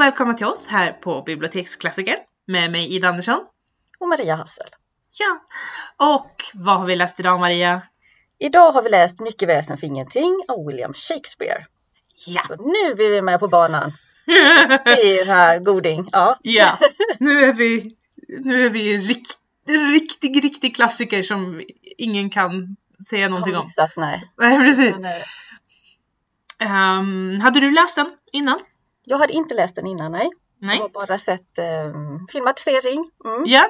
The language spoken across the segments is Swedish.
och välkomna till oss här på Biblioteksklassiker med mig Ida Andersson. Och Maria Hassel. Ja, och vad har vi läst idag Maria? Idag har vi läst Mycket väsen för ingenting av William Shakespeare. Ja. Så nu är vi med på banan. Det är här goding. Ja. ja, nu är vi, nu är vi en rikt, riktig, riktig klassiker som ingen kan säga någonting har om. missat, nej. Nej, precis. Eh, Ehm, hade du läst den innan? Jag hade inte läst den innan, nej. Jag Nej. har bara sett eh, filmatisering. Mm. Ja.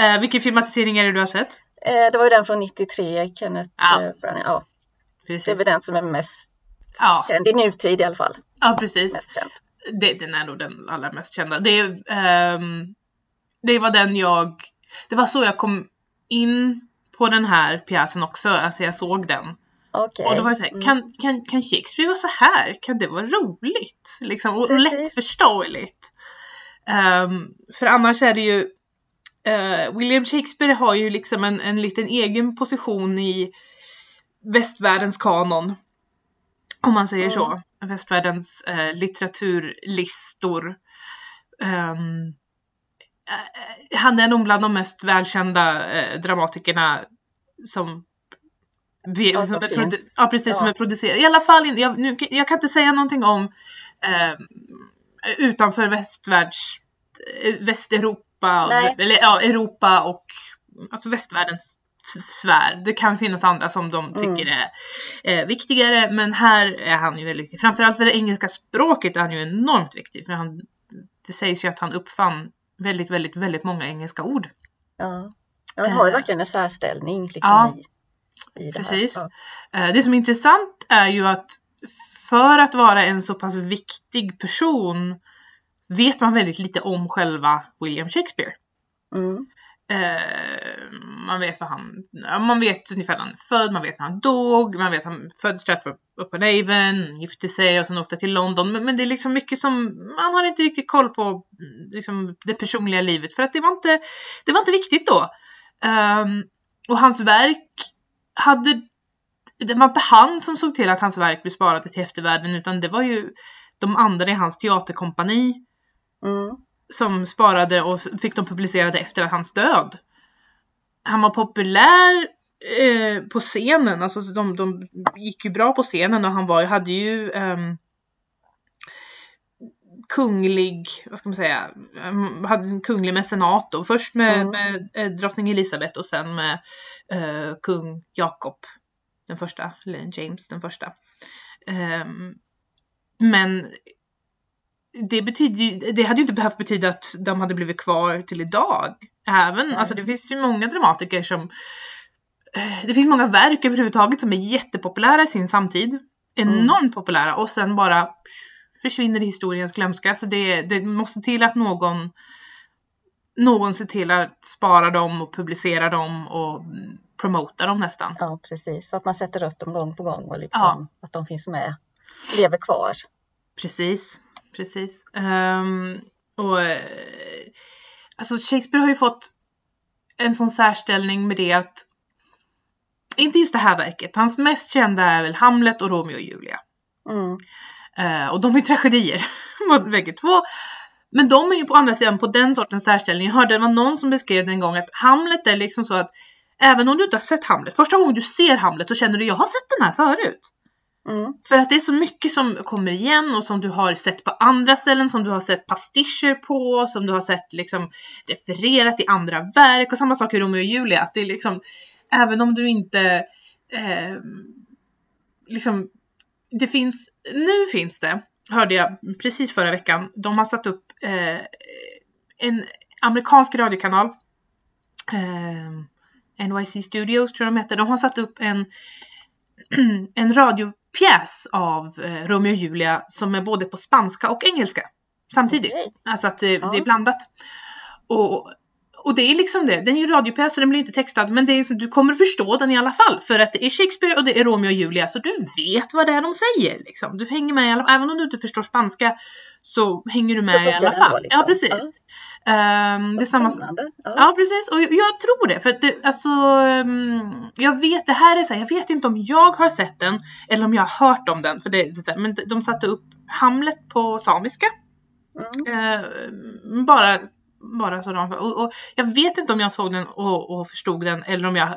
Uh, vilken filmatisering är det du har sett? Eh, det var ju den från 93, Kenneth Ja. eh, Branagh. Ja, Precis. det är väl den som är mest Ja. känd i nutid i alla fall. Ja, precis. Mest känd. Det, den är nog den allra mest kända. Det, ehm, det var den jag... Det var så jag kom in på den här pjäsen också. Alltså jag såg den. Okej. Och då var det såhär, Mm. kan, kan, kan Shakespeare vara så här? Kan det vara roligt? Liksom, och Precis. lättförståeligt. Ehm, för annars är det ju eh, William Shakespeare har ju liksom en, en liten egen position i västvärldens kanon. Om man säger så. Västvärldens eh, litteraturlistor. Eh, han är nog bland de mest välkända eh, dramatikerna som vi, som som produ- ja, precis, som Ja. är producerade. I alla fall, jag, nu, jag kan inte säga någonting om eh, utanför västvärlds, eh, Västeuropa, Nej. eller ja, Europa och alltså västvärldens sfär. Det kan finnas andra som de Mm. tycker är eh, viktigare, men här är han ju väldigt viktig. Framförallt för det engelska språket är han ju enormt viktig, för han, det sägs ju att han uppfann väldigt, väldigt, väldigt många engelska ord. Ja. Ja, han har ju Eh. verkligen en särställning liksom, Ja. i, i det Precis. här. Ja. Eh, Det som är intressant är ju att för att vara en så pass viktig person vet man väldigt lite om själva William Shakespeare. Mm. Eh, man vet vad han, man vet ungefär när han är född, man vet när han dog, man vet att han föddes Stratford upon Avon, gifte sig och sen åkte till London. Men, men det är liksom mycket som, man har inte riktigt koll på mm, liksom, det personliga livet för att det var inte, det var inte viktigt då. Ehm, och hans verk hade, det var inte han som såg till att hans verk blev sparade till eftervärlden utan det var ju de andra i hans teaterkompani Mm. som sparade och fick dem publicerade efter hans död. Han var populär eh, på scenen, alltså de, de gick ju bra på scenen och han var, hade ju ehm, kunglig, vad ska man säga, um, hade en kunglig mecenat då. Först med, Mm. med eh, drottning Elisabeth och sen med eh, kung Jakob den första, eller James den första. Ehm, men det betyder det hade ju inte behövt betyda att de hade blivit kvar till idag. Även, Nej. alltså det finns ju många dramatiker som eh, det finns många verk överhuvudtaget som är jättepopulära i sin samtid. Enormt populära och sen bara försvinner i historiens glömska. Så det, det måste till att någon någon ser till att spara dem och publicera dem och promota dem nästan. Ja, precis. Så att man sätter upp dem gång på gång och liksom, att de finns med, lever kvar. Precis, precis. Ehm, och eh, alltså Shakespeare har ju fått en sån särställning med det att inte just det här verket. Hans mest kända är väl Hamlet och Romeo och Julia. Mm. Eh, och de är tragedier, bägge två. Men de är ju på andra sidan på den sortens särställning. Jag hörde det var någon som beskrev det en gång att Hamlet är liksom så att även om du inte har sett Hamlet, första gången du ser Hamlet så känner du jag har sett den här förut. Mm. För att det är så mycket som kommer igen och som du har sett på andra ställen, som du har sett pastischer på, som du har sett liksom refererat i andra verk och samma sak i Romeo och Julia. Att det är liksom, även om du inte eh, liksom, det finns, nu finns det, hörde jag precis förra veckan, de har satt upp eh, en amerikansk radiokanal, eh, NYC Studios tror jag de heter, de har satt upp en, en radiopjäs av eh, Romeo och Julia som är både på spanska och engelska samtidigt. Okej. Alltså att det, Ja. det är blandat. Och, och det är liksom det, den är ju radiopjäs så den blir inte textad men det är liksom, du kommer förstå den i alla fall för att det är Shakespeare och det är Romeo och Julia så du vet vad det är de säger. Liksom. Du hänger med i alla fall, även om du inte förstår spanska så hänger du med i alla fall. liksom. Ja precis. Ja. Ehm, det samma Spännande. Ja. Ja precis och jag, jag tror det för att det, alltså mm, jag vet det här är så här, jag vet inte om jag har sett den eller om jag har hört om den för det, det här, men de satte upp Hamlet på samiska Mm. Eh, bara, bara så rakt. och, och Jag vet inte om jag såg den och, och förstod den eller om jag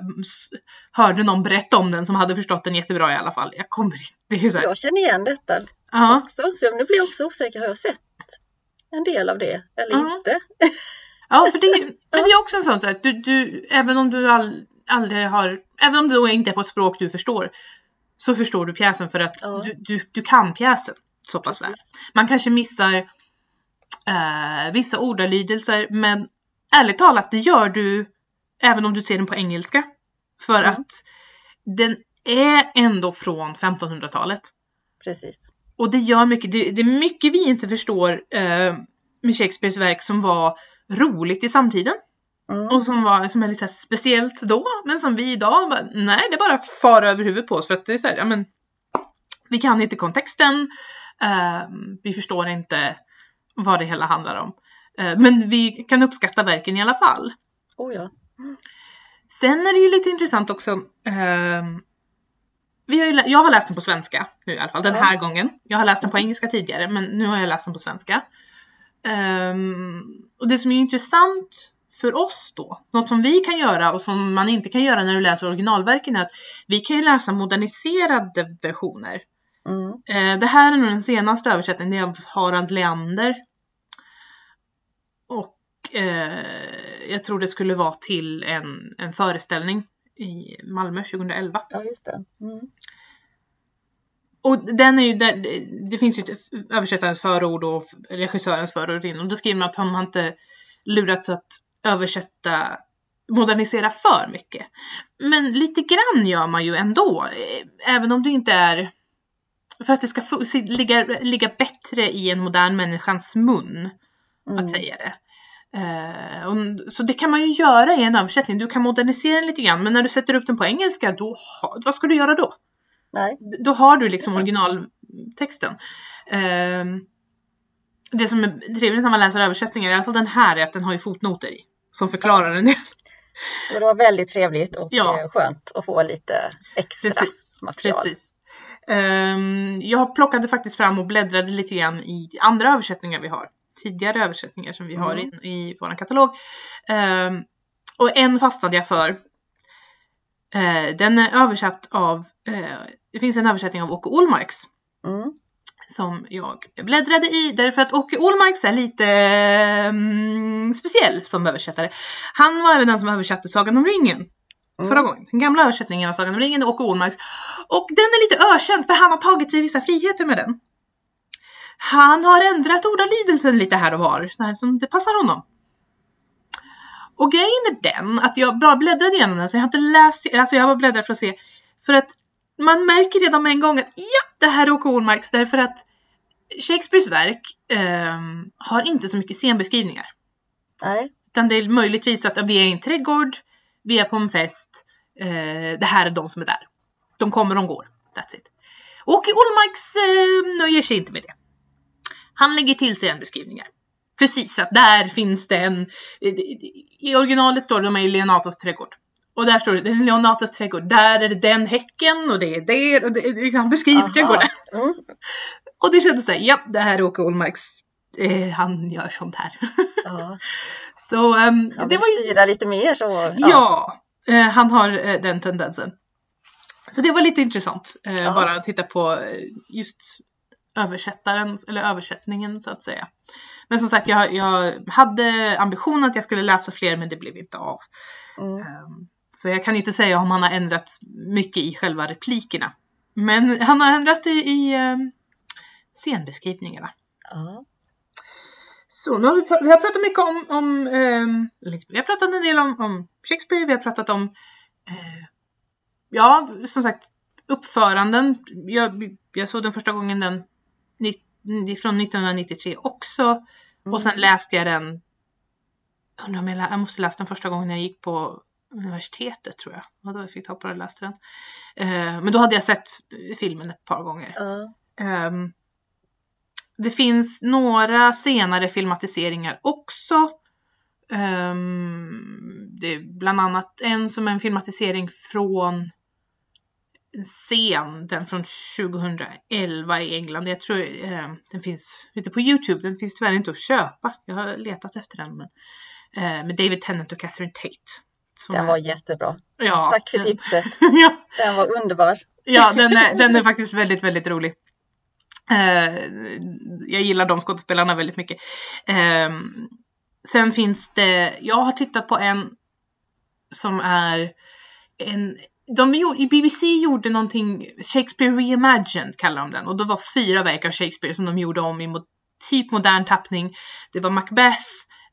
hörde någon berätta om den som hade förstått den jättebra i alla fall. Jag kommer inte. Det är så här, Jag känner igen detta ja, också, så nu blir jag också osäker. Har jag sett en del av det eller Ja. inte? ja, för det, men det är också en sån sak. Du, du, även om du all, aldrig har, även om det då inte är på ett språk du förstår, så förstår du pjäsen för att Ja. du, du, du kan pjäsen så pass väl. Man kanske missar eh, vissa ordalydelser men ärligt talat det gör du även om du ser den på engelska. För Mm. att den är ändå från 1500-talet. Precis. Och det gör mycket, det, det är mycket vi inte förstår eh, med Shakespeares verk som var roligt i samtiden. Mm. Och som, var, som är lite speciellt då, men som vi idag, bara, nej det bara far över huvudet på oss för att det är så här, ja men vi kan inte kontexten, eh, vi förstår inte vad det hela handlar om. Eh, men vi kan uppskatta verken i alla fall. Oh ja. Sen är det ju lite intressant också. Eh, vi har jag har läst den på svenska nu i alla fall, den här gången. Jag har läst den på engelska tidigare, men nu har jag läst den på svenska. Ehm, och det som är intressant för oss då, något som vi kan göra och som man inte kan göra när du läser originalverken är att vi kan ju läsa moderniserade versioner. Mm. Eh, det här är nog den senaste översättningen, det är av Harald Leander. Och eh, jag tror det skulle vara till en, en föreställning i Malmö 2011. Ja, just det. Mm. Och den är ju, där, det finns ju ett översättarens förord och regissörens förord in och då skriver man att han inte lurats att översätta, modernisera för mycket. Men lite grann gör man ju ändå, eh, även om det inte är för att det ska ligga, ligga bättre i en modern människans mun Mm. att säga det. Eh, och, så det kan man ju göra i en översättning. Du kan modernisera den lite grann men när du sätter upp den på engelska, då, ha- vad ska du göra då? Nej. Då har du liksom originaltexten. Ehm, det som är trevligt när man läser översättningar, i alla fall den här, är att den har ju fotnoter i. Som förklarar en del. Det var väldigt trevligt och Ja. eh, skönt att få lite extra Precis. material. Precis. Ehm, jag plockade faktiskt fram och bläddrade lite grann i andra översättningar vi har. Tidigare översättningar som vi har Mm. i, i vår katalog. Ehm, och en fastnade jag för. Eh, den är översatt av, eh, det finns en översättning av Åke Olmarks. Mm. som jag bläddrade i därför att Åke Olmarks är lite mm, speciell som översättare. Han var även den som översatte Sagan om ringen Mm. förra gången. Den gamla översättningen av Sagan om ringen är Åke Olmarks. Och den är lite ökänd för han har tagit sig vissa friheter med den. Han har ändrat ordalydelsen lite här och var, så här som det passar honom. Och grejen är den att jag bara bläddrade igenom den så jag har inte läst, alltså jag bara bläddrat för att se. För att man märker redan med en gång att ja, det här är Åke Olmarks därför att Shakespeares verk ehm, har inte så mycket scenbeskrivningar. Nej. Utan det är möjligtvis att vi är i en trädgård, vi är på en fest, eh, det här är de som är där. De kommer, de går. That's it. Åke Olmarks eh, nöjer sig inte med det. Han lägger till scenbeskrivningar. Precis, att där finns det en... I originalet står det de är i Leonatos trädgård. Och där står det, Leonatos trädgård, där är det den häcken och det är det och det, han beskriver Aha. trädgården. Mm. Och det kändes såhär, ja det här är Åke Olmarks, eh, han gör sånt här. Ja. Så ehm, Han det vill var ju styra lite mer så. Ja, eh, han har eh, den tendensen. Så det var lite intressant. Eh, Ja. Bara att titta på eh, just översättaren, eller översättningen så att säga. Men som sagt, jag, jag hade ambitionen att jag skulle läsa fler men det blev inte av. Mm. Ehm, Så jag kan inte säga om han har ändrat mycket i själva replikerna. Men han har ändrat i, i ehm, scenbeskrivningarna. Ja. Så nu har vi, vi har pratat mycket om, om eller vi har pratat en del om, om Shakespeare, vi har pratat om, eh, ja som sagt uppföranden. Jag, jag såg den första gången den ni- från 1993 också och sen Mm. läste jag den, undrar om jag, lä- jag måste läsa den första gången jag gick på universitetet tror jag. Och då jag fick ta på och läste den. Eh, men då hade jag sett filmen ett par gånger. Ja. Ehm, det finns några senare filmatiseringar också. Ehm, det är bland annat en som är en filmatisering från en scen, den från 2011 i England. Jag tror eh, den finns ute på Youtube. Den finns tyvärr inte att köpa. Jag har letat efter den. Men, eh, med David Tennant och Catherine Tate. Den var jättebra. Ja, Tack för den, tipset. ja, Den var underbar. ja den, är, den är faktiskt väldigt, väldigt rolig. Eh, jag gillar de skådespelarna väldigt mycket. Eh, sen finns det, jag har tittat på en som är en de gjorde, I BBC gjorde någonting, Shakespeare Reimagined kallar de den och då var fyra verk av Shakespeare som de gjorde om i mo, typ modern tappning. Det var Macbeth,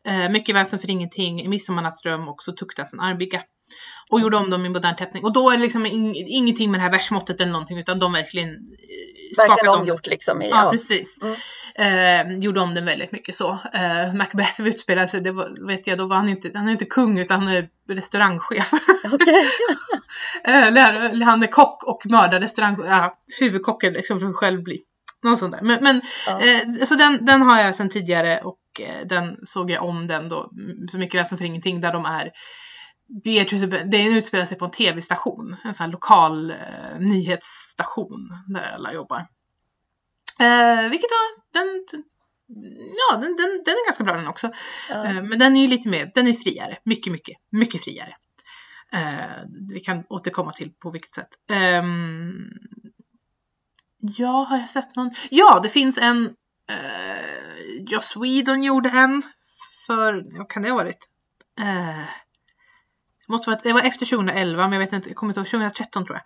eh, Mycket väsen för ingenting, Midsommarnattsdröm och så tuktas en armbygga. Och gjorde om dem i modern tappning. Och då är det liksom in, ingenting med det här versmåttet eller någonting utan de verkligen Verkligen omgjort liksom. I, Ja, ja. precis. Mm. Eh, gjorde om den väldigt mycket så. Eh, Macbeth utspelade sig, det var, vet jag, då var han inte, han är inte kung utan han är restaurangchef. Okej. Eh, han är kock och mördar restaurang, ja, huvudkocken liksom för att själv bli. Något sånt där. Men, men Ja. eh, så den, den har jag sedan tidigare och eh, den såg jag om den då, Så mycket väsen för ingenting, där de är Beatrice, det utspelar sig på en tv-station, en sån här lokal eh, nyhetsstation där alla jobbar. Eh, vilket var, den, ja den, den, den är ganska bra den också. Ja. Eh, men den är ju lite mer, den är friare, mycket, mycket, mycket friare. Eh, vi kan återkomma till på vilket sätt. Ehm, ja, har jag sett någon? Ja, det finns en, uh, Joss Whedon gjorde en för, vad kan det ha varit? Måste vara, det var efter 2011, men jag vet inte, jag kommer inte ihåg, 2013 tror jag.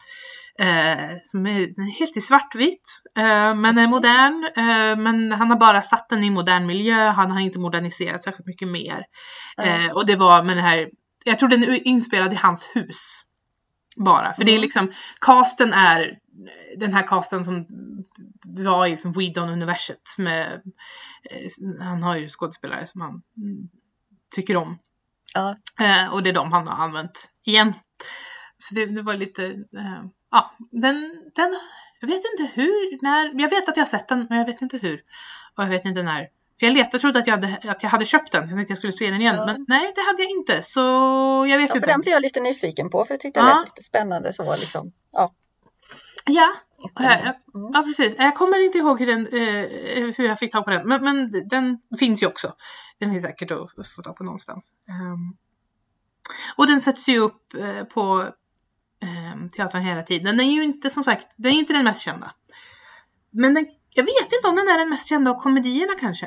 Eh, som är helt i svartvit, eh, men är modern. Eh, men han har bara satt den i modern miljö, han har inte moderniserat särskilt mycket mer. Eh, och det var med den här, jag tror den är inspelad i hans hus. Bara, för det är Mm. liksom, casten är den här casten som var i liksom Whedon-universet med, eh, han har ju skådespelare som han mm, tycker om. Ja. Eh, och det är de han har använt igen. Så det, det var lite, eh, ja, den, den, jag vet inte hur, när, jag vet att jag har sett den, men jag vet inte hur. Och jag vet inte när. För jag letade, trodde att jag hade, att jag hade köpt den, så jag tänkte att jag skulle se den igen. Ja. Men nej, det hade jag inte. Så jag vet Ja, för inte. den blir jag lite nyfiken på för jag tyckte det Ja. lät lite spännande så liksom. Ja, Ja, inspelningen. Ja, ja, precis. Jag kommer inte ihåg hur, den, eh, hur jag fick tag på den. Men, men den finns ju också. Den finns säkert att få tag på någonstans. Ehm, och den sätts ju upp eh, på um, teatern hela tiden. Den är ju inte som sagt, den är inte den mest kända. Men den, jag vet inte om den är den mest kända av komedierna kanske.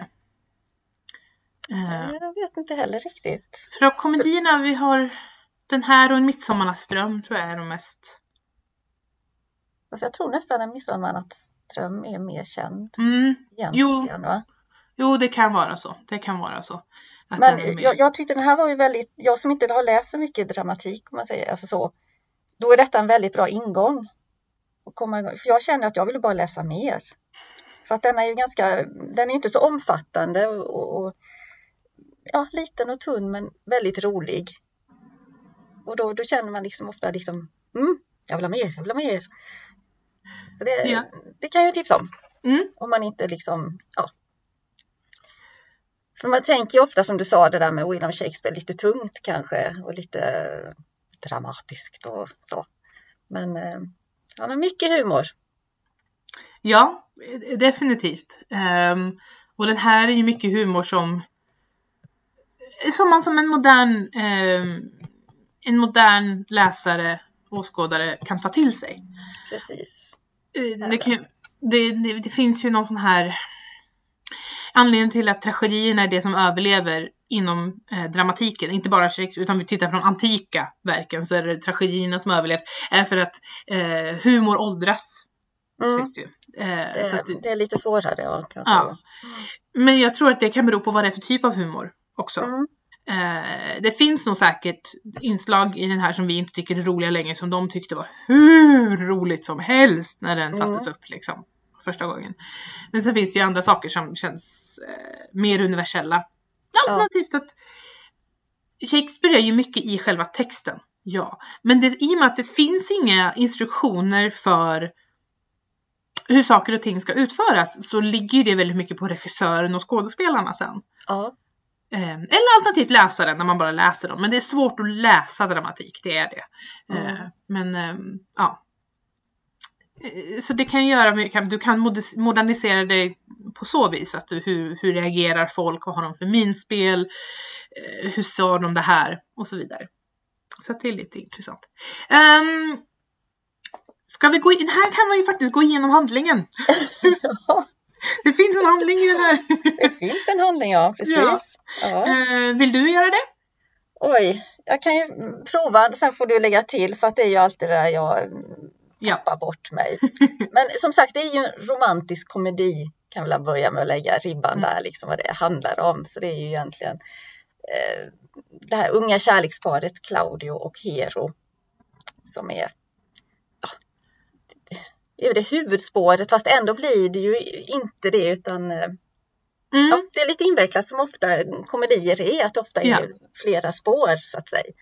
Eh, Jag vet inte heller riktigt. för av komedierna vi har den här och En midsommarnattsdröm tror jag är de mest. Alltså jag tror nästan en Midsommarnattsdröm är mer känd Mm. Va? jo, det kan vara så. Det kan vara så. Men jag, jag tyckte den här var ju väldigt, jag som inte har läst så mycket dramatik om man säger, alltså så, då är detta en väldigt bra ingång. Att komma igång. För jag känner att jag ville bara läsa mer. För att den är ju ganska, den är inte så omfattande och, och ja, liten och tunn men väldigt rolig. Och då, då känner man liksom ofta liksom, mm, jag vill ha mer, jag vill ha mer. Så det, Ja. det kan jag ju tipsa om. Mm. Om man inte liksom, ja. För man tänker ju ofta som du sa det där med William Shakespeare, lite tungt kanske och lite dramatiskt och så. Men eh, han har mycket humor. Ja, eh, definitivt. Ehm, och den här är ju mycket humor som som man som en modern ehm, en modern läsare, åskådare kan ta till sig. Precis. Det, kan, det, det, det finns ju någon sån här anledning till att tragedierna är det som överlever inom eh, dramatiken, inte bara utan vi tittar på de antika verken så är det tragedierna som överlevt, är för att eh, humor åldras. Mm. Eh, Det, det- är lite svårare. Ja. Ja. Men jag tror att det kan bero på vad det är för typ av humor också. Mm. Eh, det finns nog säkert inslag i den här som vi inte tycker är roliga längre som de tyckte var hur roligt som helst när den sattes upp liksom första gången. Men sen finns det ju andra saker som känns eh, mer universella. Alternativt att Shakespeare är ju mycket i själva texten. Ja, men det, i och med att det finns inga instruktioner för hur saker och ting ska utföras så ligger det väldigt mycket på regissören och skådespelarna sen. Ja. Eh, eller alternativt läsaren när man bara läser dem. Men det är svårt att läsa dramatik, det är det. Mm. men ehm, ja. eh, så det kan göra, med- du kan modernisera dig på så vis att du, hur, hur reagerar folk, vad har de för minspel, eh, hur sa de det här och så vidare. Så det är lite intressant. Um, ska vi gå in, här kan man ju faktiskt gå igenom handlingen. Ja, Det finns en handling i den här. det finns en handling, ja precis. Ja. Eh, vill du göra det? Oj, jag kan ju prova, sen får du lägga till för att det är ju alltid det där jag mm, Ja. tappar bort mig. Men som sagt, det är ju en romantisk komedi kan väl börja med att lägga ribban Mm. där, liksom vad det handlar om. Så det är ju egentligen eh, det här unga kärleksparet Claudio och Hero som är ja, det är ju det huvudspåret, fast ändå blir det ju inte det utan eh, Mm. Ja, det är lite invecklat som ofta komedier är, att ofta är Ja. flera spår så att säga.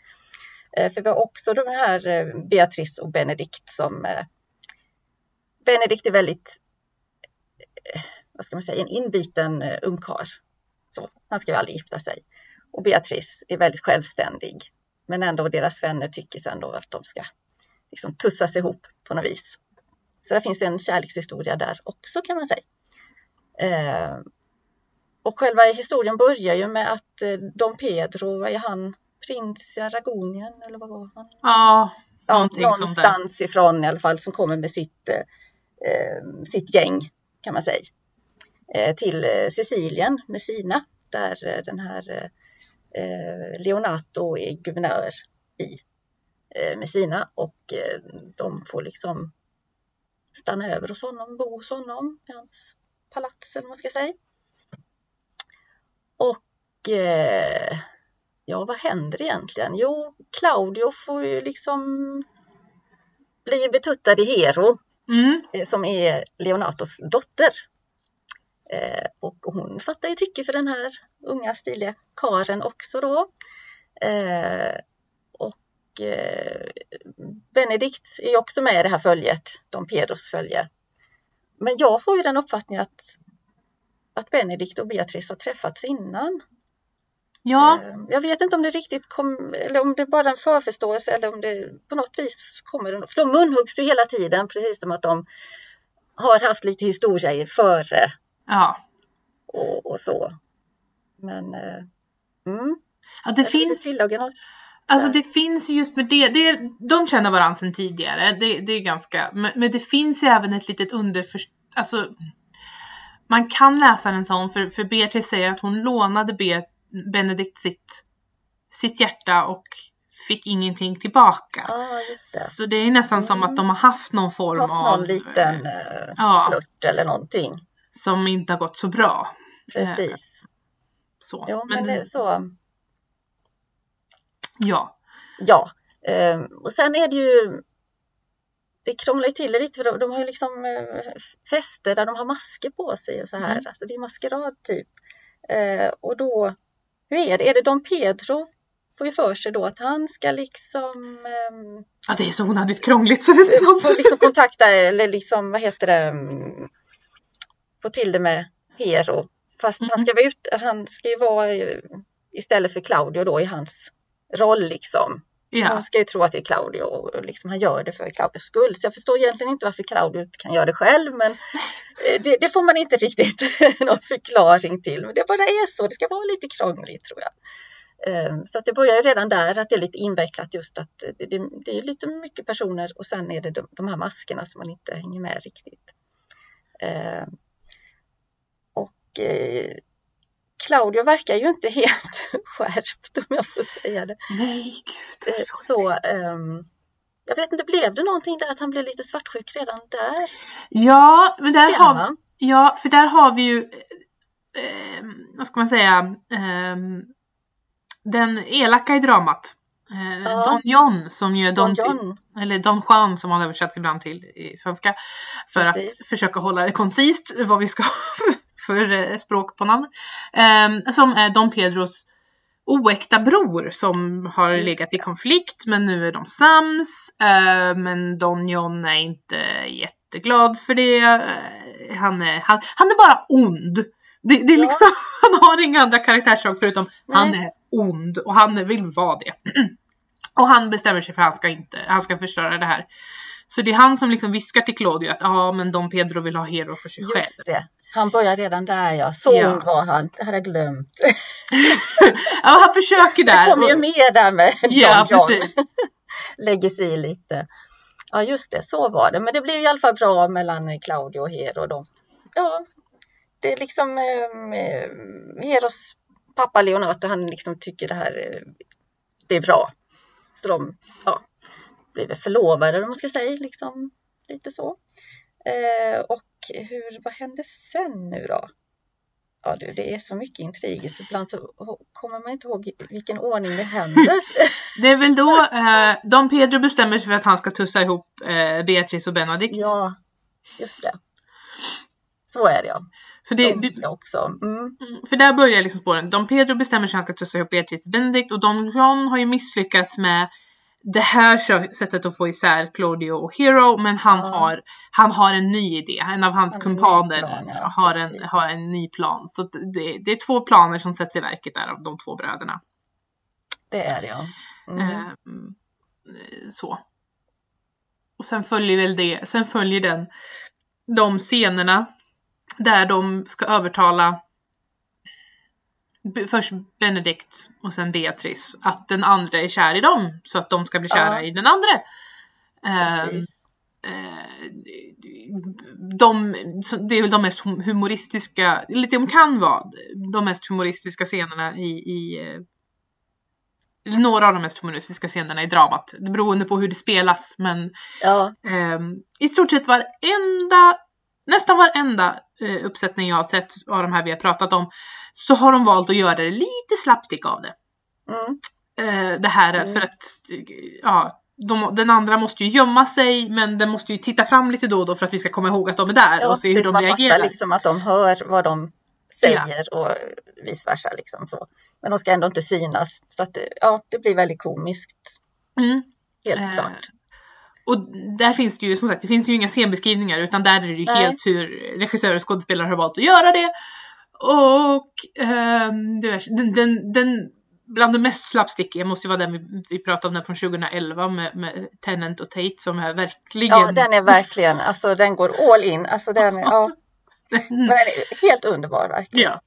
Eh, För vi har också de här eh, Beatrice och Benedikt som Benedikt är väldigt, vad ska man säga, en inbiten ungkarl. Så, han ska ju aldrig gifta sig. Och Beatrice är väldigt självständig. Men ändå deras vänner tycker sen då att de ska liksom tussas ihop på något vis. Så det finns en kärlekshistoria där också kan man säga. Eh, och själva historien börjar ju med att eh, Don Pedro, vad är han, prins i Aragonien eller vad var han? Ja, Ja, någonstans ifrån i alla fall som kommer med sitt, eh, sitt gäng kan man säga. Eh, till eh, Sicilien, Messina, där eh, den här Leonato är guvernör i Messina och de får liksom stanna över hos honom, bo hos honom i hans palats eller vad man ska säga. Och eh, ja, vad händer egentligen? Jo, Claudio får ju liksom bli betuttad i Hero Mm. eh, som är Leonatos dotter. Eh, och hon fattar ju tycke för den här unga stiliga karen också då. Eh, och eh, Benedikt är också med i det här följet, Don Pedros följe. Men jag får ju den uppfattningen att, att Benedikt och Beatrice har träffats innan. Ja, Eh, Jag vet inte om det riktigt kom, eller om det bara är en förförståelse eller om det på något vis kommer. För de munhuggs ju hela tiden, precis som att de har haft lite historia i före ja. och, och så. Men eh, mm, ja det jag finns tillägga något. Alltså det finns ju just med det, det är, de känner varandra sedan tidigare, det, det är ganska, men, men det finns ju även ett litet underförstånd, alltså man kan läsa en sån för, för Beatrice säger att hon lånade Be, Benedikt sitt, sitt hjärta och fick ingenting tillbaka. Just det. Så det är nästan som Mm. att de har haft någon form Haft av någon liten eh, ja. flört eller någonting. som inte har gått så bra. Precis. Så. Jo, men det är så. Ja. Ja, eh, och sen är det ju det krånglar ju till det lite för de, de har ju liksom eh, fester där de har masker på sig och så här. Mm. Alltså det är maskerad typ. Eh, och då, hur är det? Är det Don Pedro får ju för sig då att han ska liksom ehm, ja, det är så onödigt krångligt så det är få inte liksom kontakta eller liksom vad heter det mm, få till det med Hero. Fast han Mhm. ska vara ut, han ska ju vara eh, istället för Claudio då i hans roll liksom. Så Ja. hon ska ju tro att det är Claudio och liksom han gör det för Claudios skull. Så jag förstår egentligen inte varför Claudio inte kan göra det själv men eh, det, det får man inte riktigt någon förklaring till. Men det bara är så, det ska vara lite krångligt tror jag. Eh, Så att det börjar ju redan där att det är lite invecklat just att det, det, det är lite mycket personer och sen är det de, de här maskerna som man inte hänger med riktigt. Eh, Och eh, Claudio verkar ju inte helt skärpt om jag får säga det. Nej, gud. Eh, Så ehm, jag vet inte, blev det någonting där att han blev lite svartsjuk redan där? Ja, men där har? Ja, för där har vi ju, eh, vad ska man säga, eh, den elaka i dramat. Eh, Ja. Don John som ju är Don, Don John. eller Don Juan som han översatts ibland till i svenska. För Precis. att försöka hålla det koncist vad vi ska för eh, språk på namn. Eh, som är Don Pedros oäkta bror som har Just legat i konflikt men nu är de sams. Eh, men Don John är inte jätteglad för det. Eh, han, är, han, han är bara ond. Det, det är Ja. liksom, han har inga andra karaktärsdrag förutom han Nej. är ond och han vill vara det. och han bestämmer sig för att han ska inte, han ska förstöra det här Så det är han som liksom viskar till Claudio att ja men Don Pedro vill ha Hero för sig själv. Just det. Han börjar redan där ja. Så Ja. ung var han. Det hade jag glömt. Ja han försöker där. Det kommer ju med där med Ja Don John. precis. Lägger sig i lite. Ja just det, så var det. Men det blev i alla fall bra mellan Claudio och Hero. De, ja, det är liksom eh, Heros pappa Leonardo, han liksom tycker det här eh, blir bra. Så de ja, blir förlovade, vad man ska säga, liksom lite så. Eh, och hur, vad hände sen nu då? Ja du, det är så mycket intriger så ibland så kommer man inte ihåg vilken ordning det händer. Det är väl då eh, Don Pedro bestämmer sig för att han ska tussa ihop eh, Beatrice och Benedict. ja, just det. Så är det ja. Så det, De ska också. Mm. Mm, För där börjar liksom spåren. Don Pedro bestämmer sig för att han ska tussa ihop Beatrice och Benedict och Don John har ju misslyckats med det här sättet att få isär Claudio och Hero men han, Ja. har, han har en ny idé. En av hans Han kumpaner plan, ja, har, en, har en ny plan. Så det, det är två planer som sätts i verket där av de två bröderna. Det är det ja. Mm. Ehm, eh, så. Och sen följer väl det, sen följer den de scenerna där de ska övertala först Benedict och sen Beatrice att den andra är kär i dem så att de ska bli kära Ja. i den andra. Ehm, eh, de, det är väl de mest hum- humoristiska, eller de kan vara de mest humoristiska scenerna i, i eh, några av de mest humoristiska scenerna i dramat. Beroende på hur det spelas. Men Ja, ehm, i stort sett varenda, nästan varenda eh, uppsättning jag har sett av de här vi har pratat om så har de valt att göra det lite slapstick av det. mm. Eh, det här Mm. för att ja, de, den andra måste ju gömma sig men den måste ju titta fram lite då och då för att vi ska komma ihåg att de är där ja och se hur de Man reagerar. fattar liksom att de hör vad de säger och vice versa. Liksom så. Men de ska ändå inte synas. Så att, ja, det blir väldigt komiskt. Mm. Helt Eh, klart. Och där finns det ju som sagt, det finns ju inga scenbeskrivningar utan där är det ju Nej. helt hur regissörer och skådespelare har valt att göra det. Och diverse- den, den, den, bland det mest slapstickiga måste ju vara den vi, vi pratade om den från 2011 med, med Tennant och Tate som är verkligen Ja, den är verkligen, alltså den går all in. Alltså den, ja, men den är helt underbar verkligen. ja.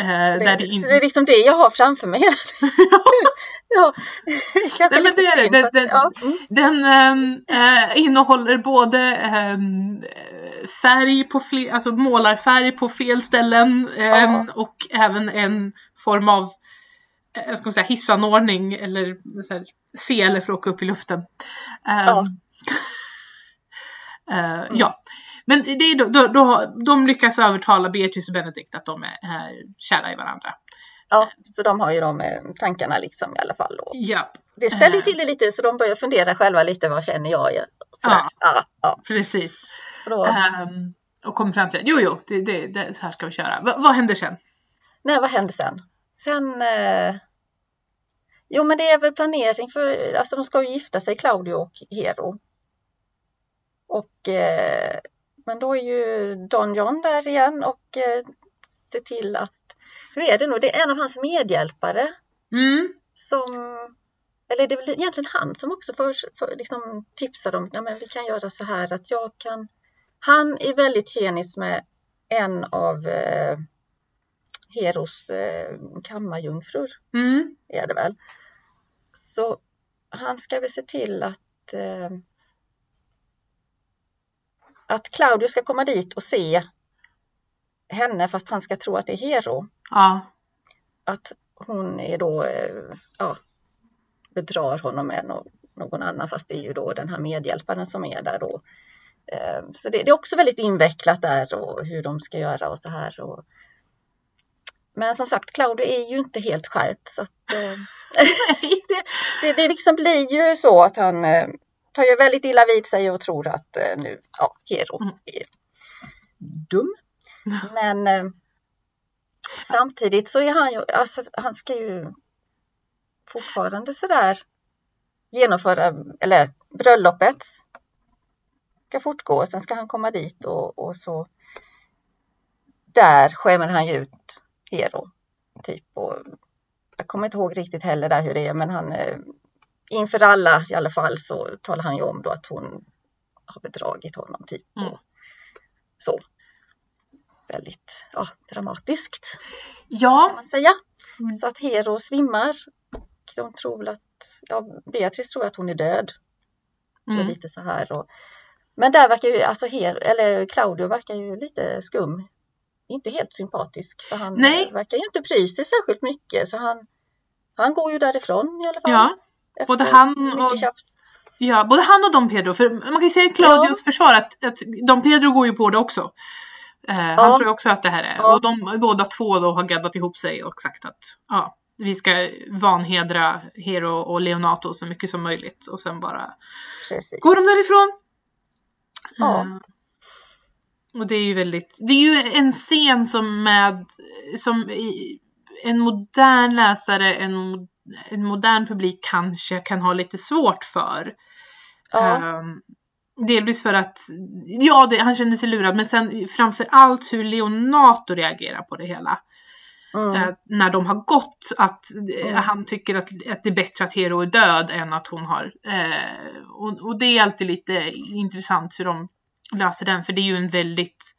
Eh, Så det, det in- så det är liksom det jag har framför mig hela tiden. ja, kanske Nej, men lite det är det. ja, mm. Den ehm, eh, innehåller både ehm, färg på fle- alltså målarfärg på fel ställen Ja. och även en form av eh, jag ska säga, hissanordning eller så här, sele för att åka upp i luften. Ja. ja. Men det är då, då, då, de lyckas övertala Beatrice och Benedict att de är, är kära i varandra. ja, så de har ju de eh, tankarna liksom i alla fall. Och Ja, det ställer Eh. till det lite så de börjar fundera själva lite, vad känner jag? Ja. ja, ja. precis. Ehm, och kom fram till jo, jo, det, det, det, så här ska vi köra. Va, vad händer sen? Nej, vad hände sen? Sen... Eh, jo, men det är väl planering för... Alltså de ska ju gifta sig, Claudio och Hero. Och... Eh, men då är ju Don John där igen och eh, ser till att... Hur är det nu? Det är en av hans medhjälpare Mm. som... Eller det är väl egentligen han som också för, för, liksom tipsar om att vi kan göra så här att jag kan... Han är väldigt tjenis med en av eh, Heros eh, kammarjungfrur, Mm. är det väl. Så han ska väl se till att eh, att Claudio ska komma dit och se henne fast han ska tro att det är Hero. Ja. Att hon är då, eh, ja, bedrar honom med nå- någon annan fast det är ju då den här medhjälparen som är där då. Eh, Så det, är också väldigt invecklat där och hur de ska göra och så här. Och... Men som sagt, Claudio är ju inte helt skärpt så att eh, det, det, det liksom blir ju så att han tar ju väldigt illa vid sig och tror att eh, nu, ja, Hero Mm. är dum. Men eh, samtidigt så är han ju, alltså han ska ju fortfarande sådär genomföra, eller bröllopet ska fortgå. Sen ska han komma dit och, och så där skämmer han ju ut Hero. Typ. Och jag kommer inte ihåg riktigt heller där hur det är men han eh, inför alla i alla fall så talar han ju om då att hon har bedragit honom typ. Mm. Och så. Väldigt ja, dramatiskt kan Ja, man säga. Mm. Så att Hero svimmar och de tror att, ja, Beatrice tror att hon är död. Och mm. lite så här. Och, men där verkar ju, alltså Her, eller Claudio verkar ju lite skum. Inte helt sympatisk för han Nej. verkar ju inte bry sig särskilt mycket så han, han går ju därifrån i alla fall. ja, efter både han och- ja, både han och Dom Pedro. För man kan ju säga i Claudios försvar att, att Dom Pedro går ju på det också. Eh, Han Ja. tror ju också att det här är. Ja. Och de båda två då har gaddat ihop sig och sagt att ja, vi ska vanhedra Hero och Leonato så mycket som möjligt. Och sen bara Precis. går de därifrån. Ja. Eh, och det är ju väldigt, det är ju en scen som med, som i, en modern läsare, en, en modern publik kanske kan ha lite svårt för. Ja, Ehm, delvis för att, ja det, han kände sig lurad men sen framför allt hur Leonato reagerar på det hela. mm, när de har gått att Mm. han tycker att, att det är bättre att Hero är död än att hon har. Eh, och, och det är alltid lite intressant hur de löser den för det är ju en väldigt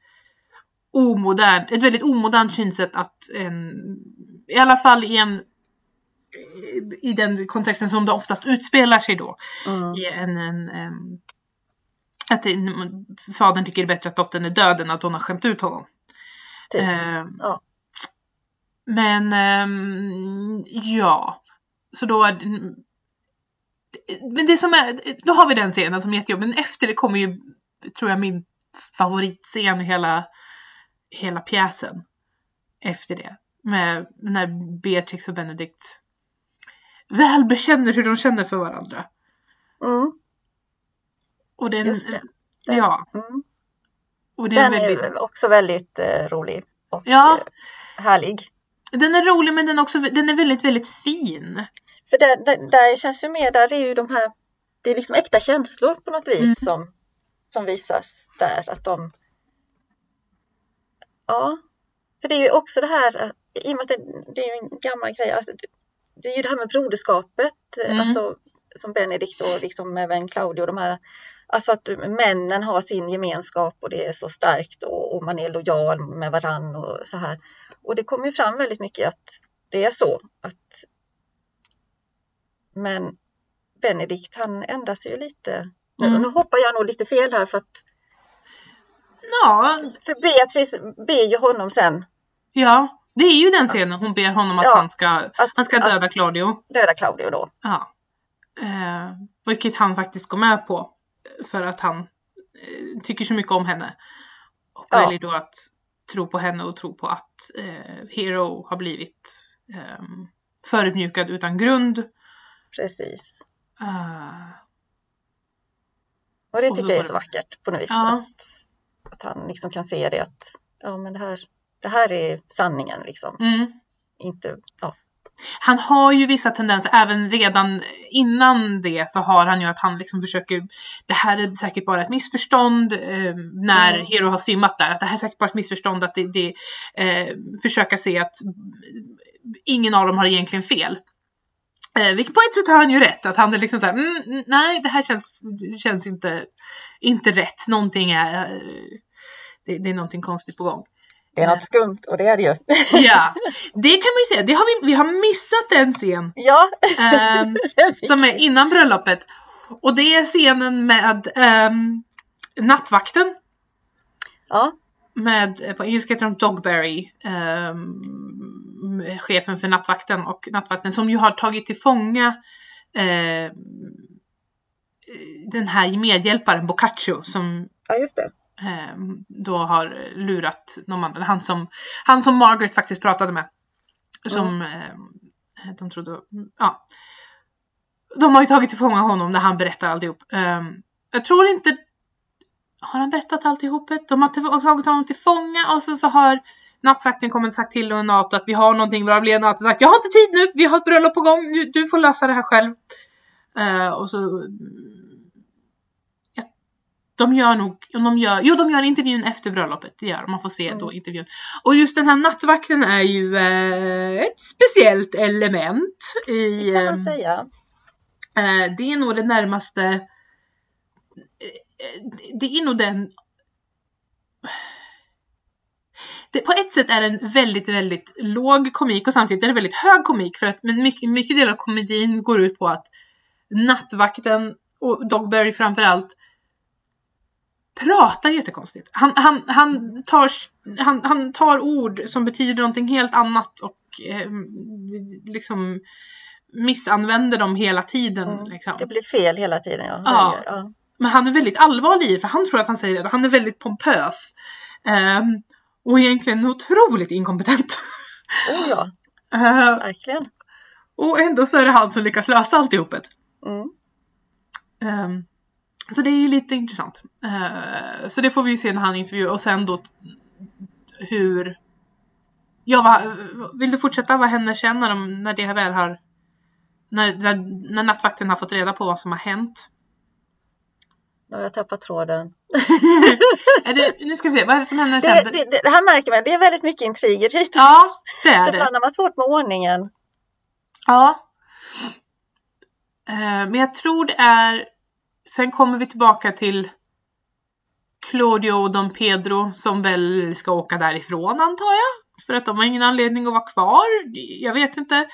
omodern, ett väldigt omodernt synsätt att en, i alla fall i en i den kontexten som det oftast utspelar sig då. mm, I en, en, em, att fadern tycker det är bättre att dottern är död än att hon har skämt ut honom. typ. Ehm, Ja. Men ehm, ja, så då är men det som är, då har vi den scenen som är jättejobbig, men efter det kommer ju, tror jag, min favoritscen i hela, hela pjäsen. Efter det. Med när Beatrix och Benedict väl bekänner hur de känner för varandra. Mm, Och den, just det. Den- Ja, Mm. och det är Den väldigt, är också väldigt eh, rolig och Ja. eh, härlig. den är rolig men den är också den är väldigt, väldigt fin. För där, där, där känns ju mer, där är ju de här, det är liksom äkta känslor på något vis Mm. som, som visas där. Att de, ja, för det är ju också det här, att- i och med att det, det är en gammal grej, alltså, det- är ju det här med broderskapet, Mm. alltså som Benedikt och liksom även Claudio och de här, alltså att männen har sin gemenskap och det är så starkt och, och man är lojal med varann och så här. Och det kommer ju fram väldigt mycket att det är så att men Benedikt han ändrar sig ju lite. Nu- Mm. Nu hoppar jag nog lite fel här för att Ja, för Beatrice ber ju honom sen ja. Det är ju den scenen hon ber honom att Ja, han, ska, att, han ska att döda Claudio. döda Claudio då. Ja. Eh, vilket han faktiskt går med på. För att han eh, tycker så mycket om henne. Och Ja. väljer då att tro på henne och tro på att eh, Hero har blivit eh, förödmjukad utan grund. Precis. Eh, Och det Och tycker jag är så vackert på något vis. Ja. Att, att han liksom kan se det att ja men det här, det här är sanningen liksom. mm. Inte, ja. Han har ju vissa tendenser, även redan innan det så har han ju att han liksom försöker, det här är säkert bara ett missförstånd eh, när Mm. Hero har simmat där, att det här är säkert bara ett missförstånd, att det, det eh, försöka se att ingen av dem har egentligen fel. Eh, vilket på ett sätt har han ju rätt, att han är liksom såhär, mm, mm, nej det här känns, känns inte, inte rätt, någonting är, eh, det, det är någonting konstigt på gång. Det är något skumt och det är det ju. Ja, det kan man ju säga, det har vi, vi har missat en scen. ja, ehm, som är innan bröllopet. Och det är scenen med um, nattvakten. ja, Med, på engelska heter de Dogberry. ehm, chefen för nattvakten och nattvakten som ju har tagit till fånga ehm, den här medhjälparen Boccaccio som ja, just det. Ehm, då har lurat de andra. Han som, han som Margaret faktiskt pratade med. Som ehm, de trodde, ja. De har ju tagit till fånga honom när han berättar alltihop. Um, jag tror inte, har han berättat alltihopet? De har tagit honom till fånga och sen så har nattvakten kommit och sagt till Leonato att vi har någonting, vad blir Leonato sagt jag har inte tid nu, vi har ett bröllop på gång, du, får lösa det här själv. Och så mm, de gör nog, om de gör, jo de gör intervjun efter bröllopet, det gör man får se då Mm. intervjun. Och just den här nattvakten är ju eh, ett speciellt element i... Det kan man säga. Eh, det är nog det närmaste. eh, det är nog den det, på ett sätt är det en väldigt, väldigt låg komik och samtidigt är det väldigt hög komik för att men mycket, mycket del av komedin går ut på att nattvakten och Dogberry framförallt pratar jättekonstigt. Han, han, han, tar, han, han tar ord som betyder någonting helt annat och eh, liksom missanvänder dem hela tiden. Mm. Liksom. Det blir fel hela tiden. Ja. Ja. ja. Men han är väldigt allvarlig för han tror att han säger det. Han är väldigt pompös. Ehm, och egentligen otroligt inkompetent. Oh ja, Ehm, verkligen. och ändå så är det han som lyckas lösa alltihopet. Mm. Ehm, så det är ju lite intressant. Ehm, så det får vi ju se när han intervjuar och sen då hur... Ja, vad, vill du fortsätta? Vad händer sen när, de, när det väl har... När, när, när nattvakten har fått reda på vad som har hänt? Nu har jag tappat tråden. Det, nu ska vi se, vad är det som händer sen? det, det, det här märker man, det är väldigt mycket intriger hit. Ja, det är Så det. ibland har man svårt med ordningen. Ja. Eh, men jag tror det är... Sen kommer vi tillbaka till Claudio och Don Pedro som väl ska åka därifrån antar jag. För att de har ingen anledning att vara kvar. Jag vet inte.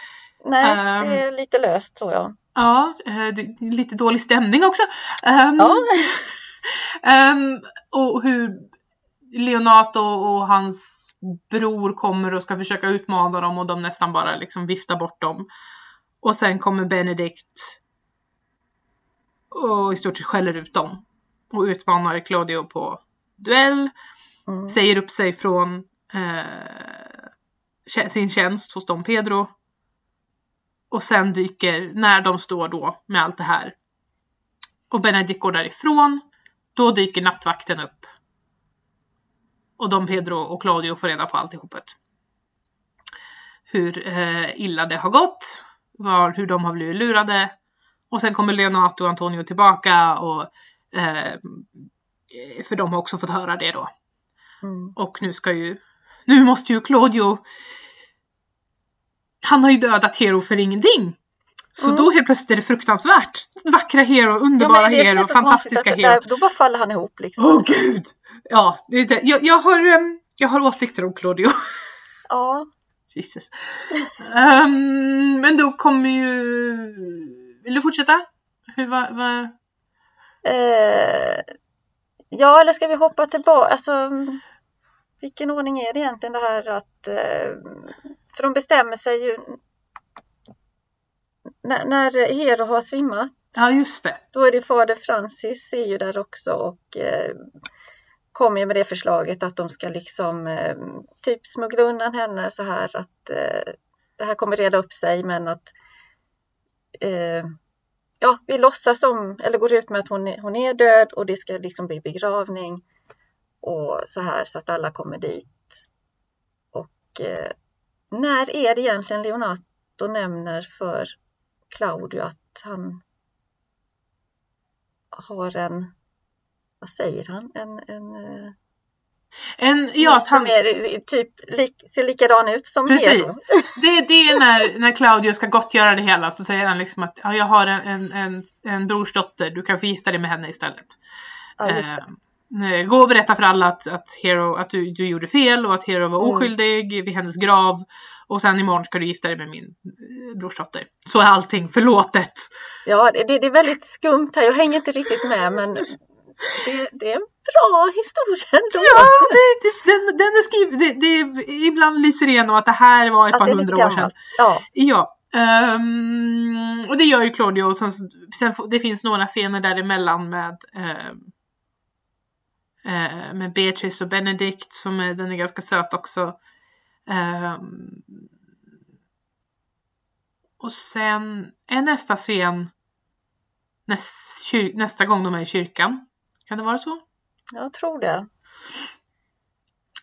Nej, Ehm. det är lite löst tror jag. Ja, eh, det är lite dålig stämning också. Ehm, Ja. ehm, och hur Leonato och hans bror kommer och ska försöka utmana dem och de nästan bara liksom viftar bort dem. Och sen kommer Benedict och i stort sett skäller ut dem. Och utmanar Claudio på duell. Mm. Säger upp sig från eh, sin tjänst hos Don Pedro. Och sen dyker, när de står då med allt det här och Benedict går därifrån, då dyker nattvakten upp. Och Don Pedro och Claudio får reda på alltihopet. Hur eh, illa det har gått, var, hur de har blivit lurade. Och sen kommer Leonato och Antonio tillbaka och eh, för de har också fått höra det då. Mm. Och nu ska ju, nu måste ju Claudio, han har ju dödat Hero för ingenting. Så Mm. då helt plötsligt är det fruktansvärt. Vackra Hero, underbara men det Hero, fantastiska Hero. Där, då bara faller han ihop liksom. Åh gud! Ja, det är det. Jag, jag, har, jag har åsikter om Claudio. Ja, Jesus. Ehm, men då kommer ju... Vill du fortsätta? Hur, va, va? eh, ja, eller ska vi hoppa tillbaka? Alltså, vilken ordning är det egentligen det här att... Eh, för de bestämmer sig ju... När, när Hero har svimmat Ja, just det. Då är det fader Francis är ju där också och eh, kommer ju med det förslaget att de ska liksom eh, typ smuggla undan henne så här att eh, det här kommer reda upp sig men att eh, ja, vi låtsas som, eller går ut med att hon är, hon är död och det ska liksom bli begravning och så här så att alla kommer dit. Och eh, när är det egentligen Leonato nämner för Claudio att han har en, vad säger han, en, en eh, en, ja, han, som är typ lik, ser likadan ut som Precis. Hero. det, det är när, när Claudio ska gottgöra det hela så säger han liksom att ja, jag har en, en, en, en brorsdotter, du kan förgifta dig med henne istället. Ja, det. Eh, gå och berätta för alla att, att, Hero, att du, du gjorde fel och att Hero var Mm. oskyldig vid hennes grav. Och sen imorgon ska du gifta dig med min eh, brorsdotter. Så är allting förlåtet. Ja, det, det det är väldigt skumt här. Jag hänger inte riktigt med, men det, det är en bra historia ändå. Ja, det, det, den, den är skriven, det, det, ibland lyser igenom att det här var ett Att par hundra år sedan. Ja, Ja. ehm, och det gör ju Claudio och sen, sen det finns några scener däremellan med eh, med Beatrice och Benedict som är, den är ganska söt också. Ehm, och sen är nästa scen näst, kyr, nästa gång de är i kyrkan. Kan det vara så? jag tror det.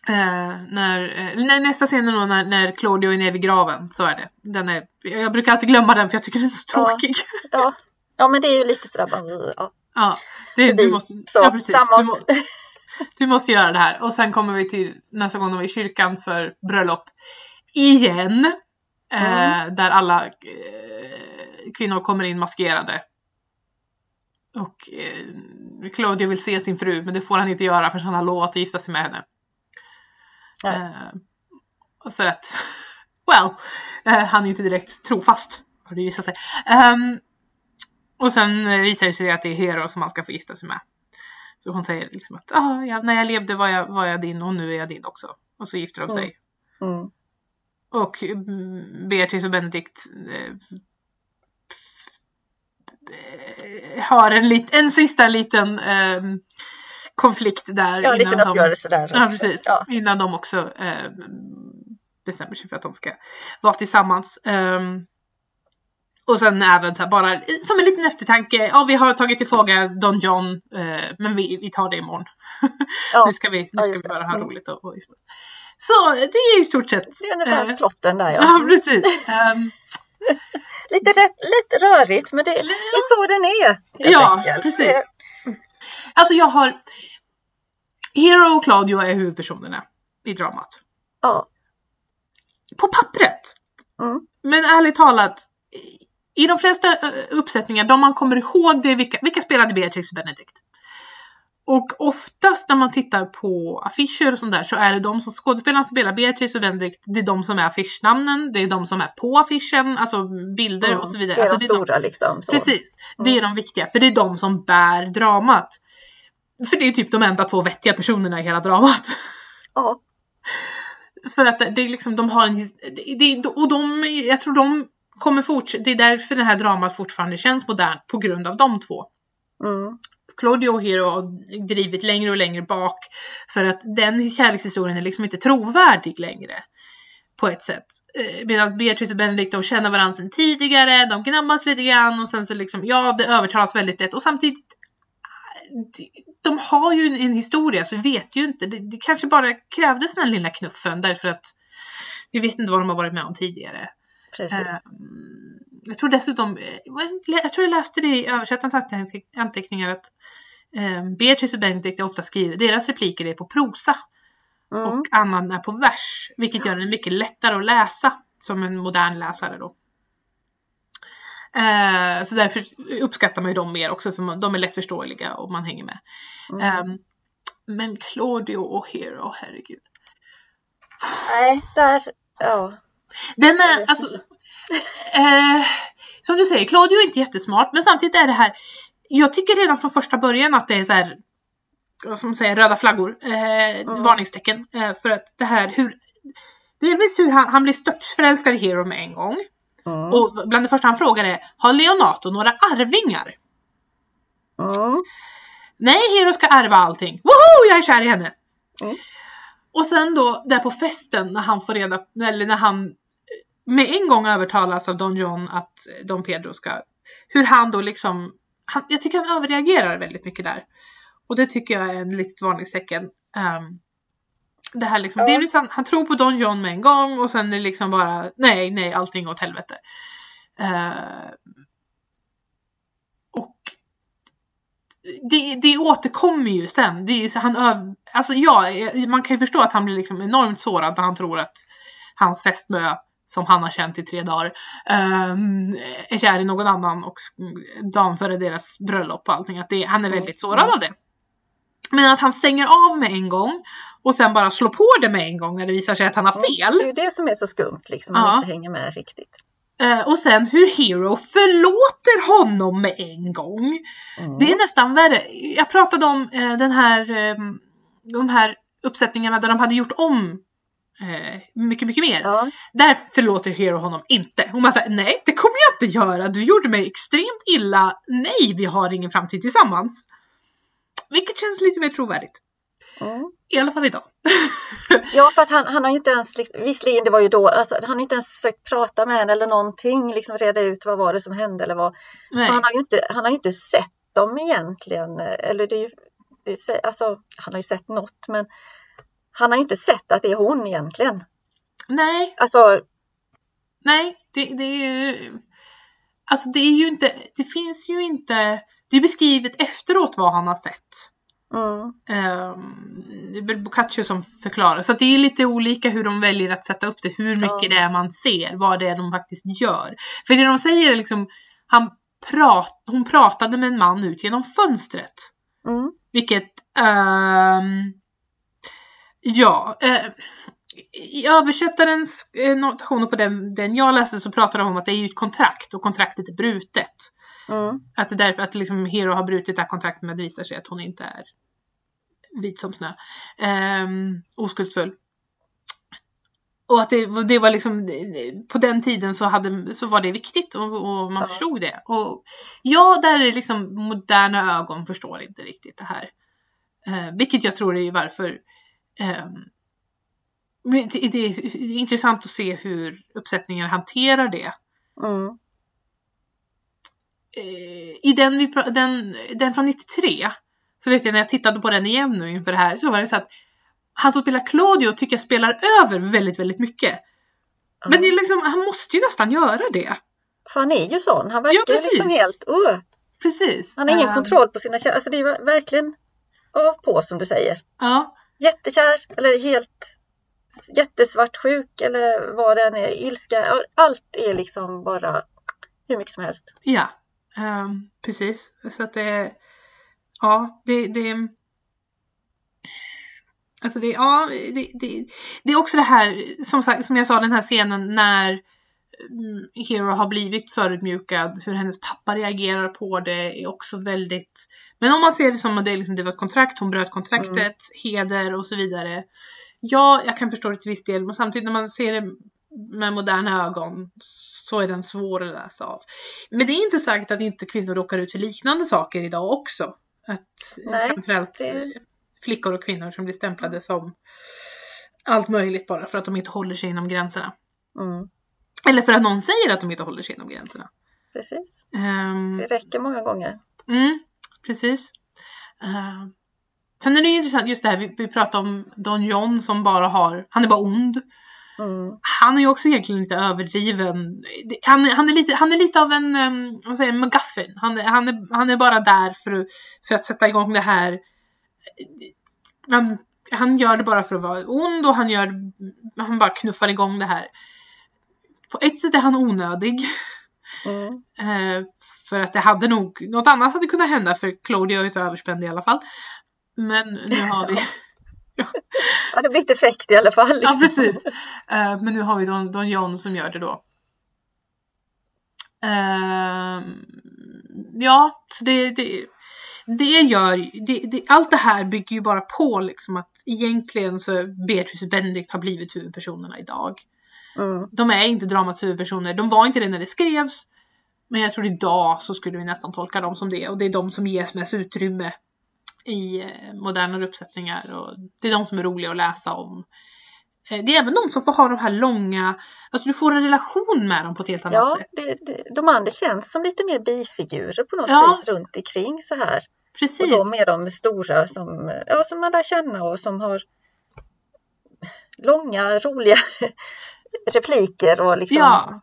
Eh, när, eh, nästa scen är nog när, när Claudio är nere vid graven. Så är det. Den är, jag brukar alltid glömma den för jag tycker den är så Ja. tråkig. Ja, ja men det är ju lite sådär bara, ja, Ja, det, förbi. du måste, Så, ja, precis. Du, må, du måste göra det här. Och sen kommer vi till nästa gång de är i kyrkan för bröllop. Igen. Eh, Mm. där alla eh, kvinnor kommer in maskerade. Och eh, Claudio vill se sin fru men det får han inte göra för han har lovat att gifta sig med henne. Eh, för att, well, eh, han är inte direkt trofast har det visat sig. Ehm, och sen eh, visar det sig att det är Hero som han ska få gifta sig med. Så hon säger liksom att ah, ja, när jag levde var jag, var jag din och nu är jag din också. Och så gifter de sig. Mm. Och mm, Beatrice och Benedict eh, eh, har en, lit, en sista liten ehm, konflikt där. Ja, en liten de- uppgörelse där Ja, precis. Ja. Innan de också eh, bestämmer sig för att de ska vara tillsammans. Ehm, och sen även så här bara som en liten eftertanke. Ja, vi har tagit tillfråga Don John, eh, men vi, vi tar det imorgon. Ja, nu ska vi, nu ska vi det. bara ha Mm. roligt och, och gifta oss. Så det är i stort sett. Det är ungefär eh, plotten där ja. ja, precis. Ehm, Lite rätt, lätt rörigt men det, det är så den är. Ja, enkelt. precis. Det- alltså jag har Hero och Claudio är huvudpersonerna i dramat. Ja. På pappret. Mm. Men ärligt talat, i de flesta ö, uppsättningar, de man kommer ihåg det är vilka, vilka spelade Beatrix och Benedict. Och oftast när man tittar på affischer och sånt där så är det de som skådespelarna spelar Beatrice och Benedict, det är de som är affischnamnen, det är de som är på affischen, alltså bilder Mm. och så vidare. Det är alltså, de de- stora liksom. Så. Precis, det är Mm. de viktiga, för det är de som bär dramat. För det är typ de enda två vettiga personerna i hela dramat. Ja. För att det är liksom, de har en det, och de, jag tror de kommer fortsätta, det är därför det här dramat fortfarande känns modernt, på grund av de två. Mm. Claudio och Hero har drivit längre och längre bak för att den kärlekshistorien är liksom inte trovärdig längre. På ett sätt. Eh, Medan Beatrice och Benedict de känner varandra sedan tidigare, de gnabbas lite grann och sen så liksom, ja det övertalas väldigt lätt och samtidigt eh, de- har ju en, en historia så vi vet ju inte, det, det kanske bara krävdes den lilla knuffen därför att vi vet inte vad de har varit med om tidigare. Precis. Ehm, jag tror dessutom, eh, jag tror jag läste det i översättarens anteck- anteckningar att um, Beatrice och Benedict ofta skriver, deras repliker är på prosa Mm. och annan är på vers. Vilket gör det mycket lättare att läsa som en modern läsare då. Eh, så därför uppskattar man ju dem mer också för man, de är lättförståeliga och man hänger med. Mm. Ehm, men Claudio och Hero, herregud. Nej, där, ja. Den är alltså... Eh, som du säger, Claudio är inte jättesmart men samtidigt är det här... Jag tycker redan från första början att det är så här... Vad ska man säga? Röda flaggor. Eh, Varningstecken. Eh, för att det här hur... Delvis hur han, han blir störtförälskad i Hero med en gång. Mm. Och bland det första han frågar är Har Leonato några arvingar? Mm. Nej, Hero ska ärva allting. Woho! Jag är kär i henne! Mm. Och sen då där på festen när han får reda eller när han med en gång övertalas av Don John att Don Pedro ska, hur han då liksom, han, jag tycker han överreagerar väldigt mycket där. Och det tycker jag är en litet varningstecken. Um, det här liksom, Ja. han, han tror på Don John med en gång och sen är det liksom bara nej, nej, allting åt helvete. Eh, och det, det återkommer ju sen. Det är ju så han öv, alltså ja, man kan ju förstå att han blir liksom enormt sårad när han tror att hans fästmö som han har känt i tre dagar ehm, är kär i någon annan och dagen före deras bröllop och allting. Att det, han är väldigt sårad av det. Men att han stänger av med en gång och sen bara slår på det med en gång när det visar sig att han har fel. Det är ju det som är så skumt, liksom, man Ja. inte hänger med riktigt. Eh, och sen hur Hero förlåter honom med en gång. Mm. Det är nästan värre. Jag pratade om eh, den här, eh, de här uppsättningarna där de hade gjort om eh, mycket, mycket mer. Ja, Där förlåter Hero honom inte. Hon bara såhär, nej det kommer jag inte göra. Du gjorde mig extremt illa. Nej, vi har ingen framtid tillsammans. Vilket känns lite mer trovärdigt. mm. I alla fall idag. ja för att han, han har ju inte ens, liksom, visserligen det var ju då, alltså, han har inte ens försökt prata med henne eller någonting, liksom reda ut vad var det som hände eller vad. Han har ju inte, han har ju inte sett dem egentligen, eller det är ju, det är, se- alltså han har ju sett något men han har inte sett att det är hon egentligen. nej, Alltså, nej, det, det är ju... Alltså det är ju inte, det finns ju inte, det är beskrivet efteråt vad han har sett. mm, Um, det är Boccaccio som förklarar. Så det är lite olika hur de väljer att sätta upp det. Hur mycket Ja. det är man ser. Vad det är de faktiskt gör. För det de säger är liksom. Han prat, hon pratade med en man ut genom fönstret. Mm. Vilket, ehm, ja, eh, i översättarens eh, notationer på den, den jag läste så pratar de om att det är ju ett kontrakt och kontraktet är brutet. Mm. Att det är därför att liksom Hero har brutit det här kontraktet med att det visar sig att hon inte är vit som snö. Um, oskuldsfull. Och att det, det var liksom, på den tiden så, hade, så var det viktigt och, och man Ja. förstod det. Och ja, där är det liksom moderna ögon förstår inte riktigt det här. Eh, vilket jag tror är varför men det, det, är, intressant att se hur uppsättningar hanterar det. Mm. eh, i den, vi den, den från 93 så vet jag när jag tittade på den igen nu inför det här så var det så att han som spelar Claudio tycker jag spelar över väldigt, väldigt mycket. Men det är liksom, han måste ju nästan göra det. För han är ju sån. Han verkar Ja, liksom helt... Uh, Precis. han har ingen Ehm, kontroll på sina känslor. Alltså det är verkligen av på som du säger. Ja, Jättekär eller helt jättesvartsjuk eller vad det än är. Ilska. Allt är liksom bara hur mycket som helst. ja. um, precis. Så att det, ja, det, det Alltså det, ja, det, det, det är också det här, som, som jag sa, den här scenen när Hero har blivit förödmjukad, hur hennes pappa reagerar på det är också väldigt... Men om man ser det som att det, liksom, det var ett kontrakt, hon bröt kontraktet, heder och så vidare. Ja, jag kan förstå det till viss del, men samtidigt när man ser det med moderna ögon så är den svår att läsa av. Men det är inte sagt att inte kvinnor råkar ut för liknande saker idag också. Att Nej, framförallt det- flickor och kvinnor som blir stämplade som allt möjligt bara för att de inte håller sig inom gränserna. Mm, Eller för att någon säger att de inte håller sig inom gränserna. precis. Ehm, Det räcker många gånger. mm, precis. Ehm, sen är det ju intressant just det här, vi, vi pratar om Don John som bara har, han är bara ond. Mm, Han är ju också egentligen lite överdriven. Han, är- han, är, lite, han är lite av en, um, vad säger McGuffin. Han, är- han, är, han är bara där för, för att sätta igång det här. Han, han gör det bara för att vara ond och han, gör, han bara knuffar igång det här. På ett sätt är han onödig. mm. Eh, för att det hade nog, något annat hade kunnat hända för Claudia är ju överspänd i alla fall. Men nu har vi, Ja, det blir ett effekt i alla fall. ja Liksom. precis. Eh, men nu har vi Don, Don John som gör det då. Ehm, ja, så det, det, det gör det, det, allt det här bygger ju bara på liksom att egentligen så Beatrice och Benedict har blivit huvudpersonerna idag. Mm, De är inte dramats huvudpersoner, de var inte det när det skrevs. Men jag tror idag så skulle vi nästan tolka dem som det och det är de som ges mest utrymme i eh, modernare uppsättningar och det är de som är roliga att läsa om. Eh, Det är även de som får ha de här långa, alltså du får en relation med dem på ett helt annat Ja, sätt. det, de andra känns som lite mer bifigurer på något Ja. vis runt omkring så här. Och Precis. de är de stora som, ja, som man lär känna och som har långa, roliga repliker och liksom. Ja.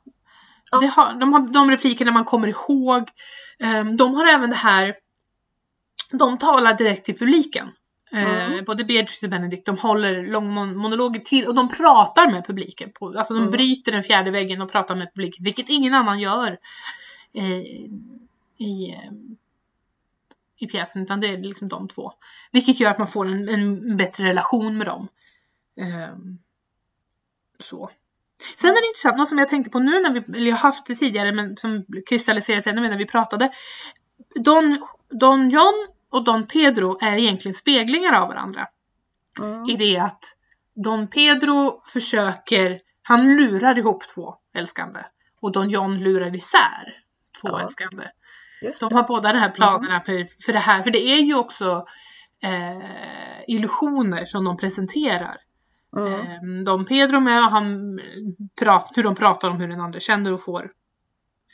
Ja. Har, de har de replikerna man kommer ihåg. Ehm, De har även det här, de talar direkt till publiken. Eh, Mm. Både Beatrice och Benedict, de håller långmonologer till och de pratar med publiken. På, alltså de Mm. bryter den fjärde väggen och pratar med publiken, vilket ingen annan gör eh, i, eh, i pjäsen, utan det är liksom de två. Vilket gör att man får en, en bättre relation med dem. Ehm, så. Sen är det intressant, något som jag tänkte på nu när vi, eller jag har haft det tidigare men som kristalliserades ännu mer när vi pratade. Don, Don John och Don Pedro är egentligen speglingar av varandra. Mm, I det att Don Pedro försöker, han lurar ihop två älskande. Och Don John lurar isär två Ja. älskande. just De det. har båda de här planerna för, för det här. För det är ju också eh, illusioner som de presenterar. Mm, De Pedro med och han prat, hur de pratar om hur den andra känner och får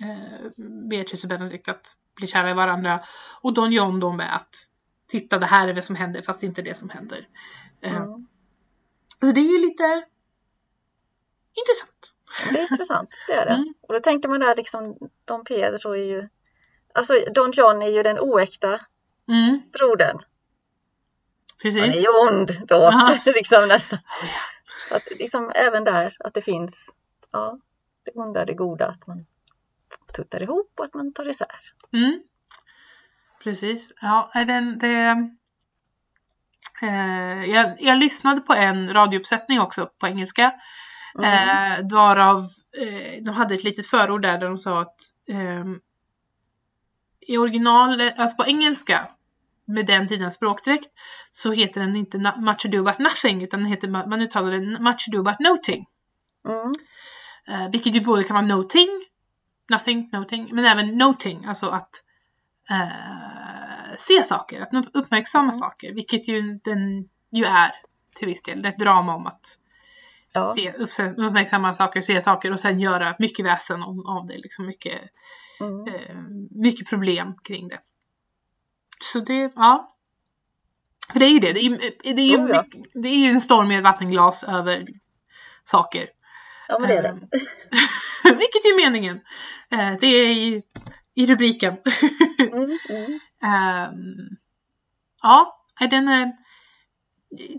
eh, Beatrice och Benedict att bli kära i varandra. Och Don John då med att titta det här är det som händer fast det inte är det som händer. Eh, mm. Så det är ju lite intressant. Det är intressant, det är det. Mm. Och då tänker man där liksom, Don Pedro är ju, alltså Don John är ju den oäkta Mm, brodern. Precis. Han är ju ond då, liksom nästan. Så Att, liksom även där, att det finns, ja, det onda, det goda, att man tuttar ihop och att man tar isär. Mm. precis. Ja, den, det, eh, jag, jag lyssnade på en radiouppsättning också på engelska. Mm. Eh, varav eh, de hade ett litet förord där, där de sa att ehm, i original, alltså på engelska med den tidens språkdräkt så heter den inte Much ado about nothing utan den heter, man uttalar den Much ado about noting. Mm. Eh, vilket ju både kan vara noting, nothing, noting, men även noting, alltså att eh, se saker, att upp- uppmärksamma Mm. saker, vilket ju den ju är till viss del. Det är ett drama om att Ja. se, upp- uppmärksamma saker, se saker och sen göra mycket väsen om, av det, liksom mycket, Mm. eh, mycket problem kring det. Så det, ja. För det är ju det, det är ju, det är ju, Oh ja. det är ju en storm med ett vattenglas över saker. ja, men det är det. Ehm, Vilket är meningen. Eh, det är i, i rubriken. Mm. Mm. Ehm, ja, den är...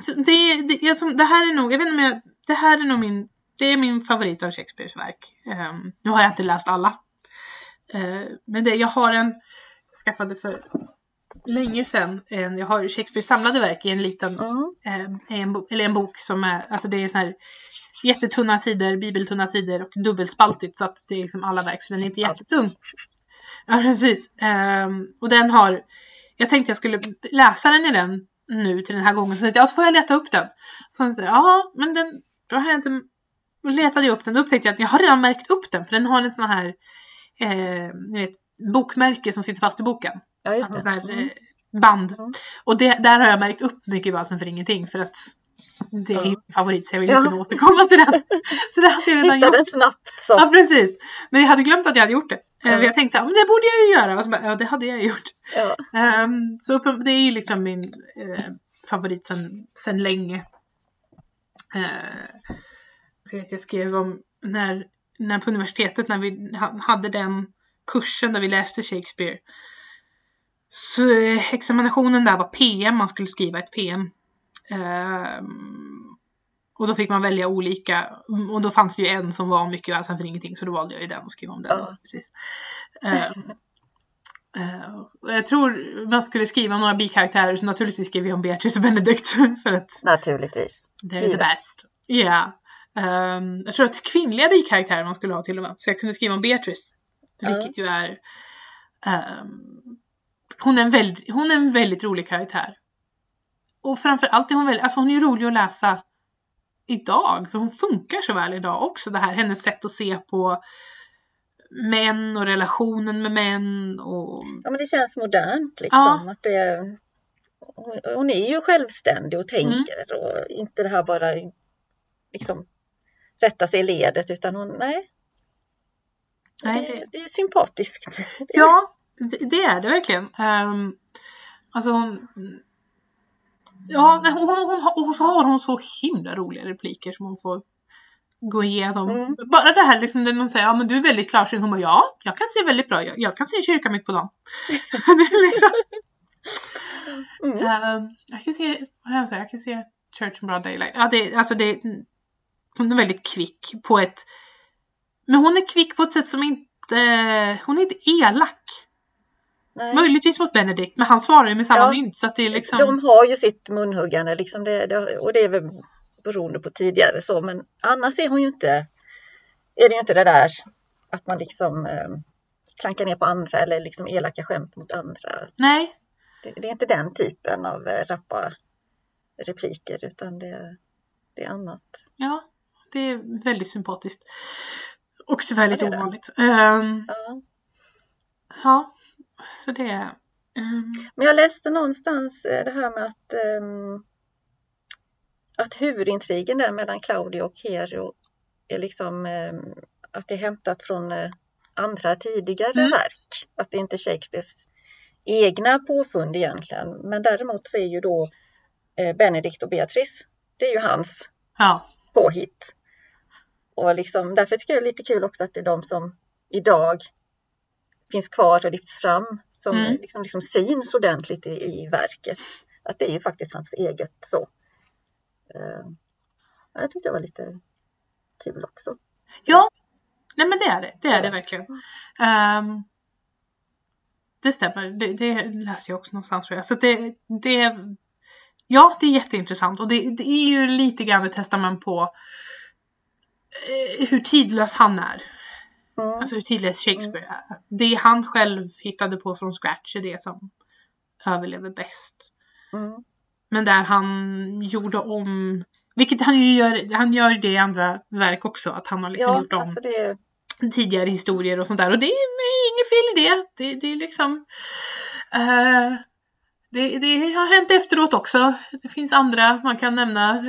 så Det, det, jag, det här är nog, jag vet inte om jag, det här är nog min, det är min favorit av Shakespeares verk. Ehm, nu har jag inte läst alla. Eh, men det, jag har en, jag skaffade för länge sedan, en, jag har Shakespeares samlade verk i en liten Mm. eh, en, eller en bok som är, alltså det är så här jättetunna sidor, bibeltunna sidor och dubbelspaltigt så att det är liksom alla verk så den är inte jättetung. Ja precis. Ehm, och den har, jag tänkte jag skulle läsa den i den nu till den här gången så tänkte jag, ja så får jag leta upp den. Så sa jag, ja men den, då har jag inte, då letade jag upp den och upptäckte jag att jag har redan märkt upp den för den har en sån här, eh, ni vet, bokmärke som sitter fast i boken. Ja, just Alltså det. Mm. eh, band. Mm. Och det, där har jag märkt upp mycket vasen för ingenting för att det är min favorit så jag vill Ja. inte kunna återkomma till den. Så det hade jag redan Hitta gjort. snabbt så. Ja precis. Men jag hade glömt att jag hade gjort det. Ja. Jag tänkte så här, men det borde jag ju göra. Och så bara, ja det hade jag gjort. Ja. Ehm, så det är ju liksom min eh, favorit sen, sen länge. Uh, jag vet jag skrev om när, när på universitetet när vi ha- hade den kursen där vi läste Shakespeare. Så eh, examinationen där var PM, man skulle skriva ett PM. Ehm, och då fick man välja olika. Mm, Och då fanns det ju en som var mycket väsen för ingenting så då valde jag ju den och skrev om den. Ja. Precis. Eh, och jag tror man skulle skriva om några bikaraktärer så naturligtvis skrev jag om Beatrice och Benedict för att Naturligtvis. det är the best. Ja. Ehm, jag tror att kvinnliga bikaraktärer man skulle ha till och med. Så jag kunde skriva om Beatrice. Vilket ju är... ehm, hon, är en väldigt, hon är en väldigt rolig karaktär. Och framförallt är hon väldigt, alltså hon är rolig att läsa idag. För hon funkar så väl idag också. Det här hennes sätt att se på män och relationen med män och... Ja, men det känns modernt liksom. Ja. Att det, hon- hon är ju självständig och tänker och inte det här bara liksom rätta sig i ledet utan hon, nej. Nej, det, det- är sympatiskt. Ja, det, är det verkligen. Um, alltså hon... Ja, hon, hon, hon, och så har hon så himla roliga repliker som hon får gå igenom. Mm. Bara det här liksom, när någon säger ja men du är väldigt klarsynt. Hon bara ja, jag kan se väldigt bra. Jag, jag kan se kyrkan mitt på dagen. liksom, Mm. ehm, jag kan se, vad jag säga, jag kan se Church and Broad Daylight. Ja, det, alltså det, hon är väldigt kvick på ett, men hon är kvick på ett sätt som inte, hon är inte elak. Nej. Möjligtvis mot Benedict, men han svarar ju med samma Ja. mynt så det är liksom... De har ju sitt munhuggande liksom det, det, och det är väl beroende på tidigare så men annars är hon ju inte är det ju inte det där att man liksom eh, klankar ner på andra eller liksom elaka skämt mot andra. Nej, Det, det är inte den typen av eh, rappa repliker utan det, det är annat. ja, det är väldigt sympatiskt. Och tyvärr lite Ja, det ovanligt. Ehm, Ja. ja, så det är... ehm, Men jag läste någonstans eh, det här med att, ehm, att huvudintrigen där mellan Claudio och Hero är liksom att det är hämtat från eh, andra tidigare Mm. verk. Att det inte är Shakespeares egna påfund egentligen. Men däremot så är ju då eh, Benedict och Beatrice, det är ju hans ja, påhitt. Och liksom, därför tycker jag det är lite kul också att det är de som idag finns kvar och lyfts fram som Mm. liksom, liksom syns ordentligt i, i verket. Att det är ju faktiskt hans eget så. Ja, jag tyckte det var lite kul också. ja. Nej men det är det, det är det verkligen. Ehm, det stämmer. Det, det läste jag också någonstans tror jag. Så det, det, ja, det är jätteintressant och det, det är ju lite grann ett testament på hur tidlös han är. Mm. Alltså hur tidlös Shakespeare är. Att det han själv hittade på från scratch är det som överlever bäst. Mm. Men där han gjorde om, vilket han ju gör, han gör det i andra verk också, att han har liksom Ja, gjort om alltså det, tidigare historier och sånt där. Och det är inget fel i det. Det, det är liksom... eh, det, det har hänt efteråt också. Det finns andra man kan nämna.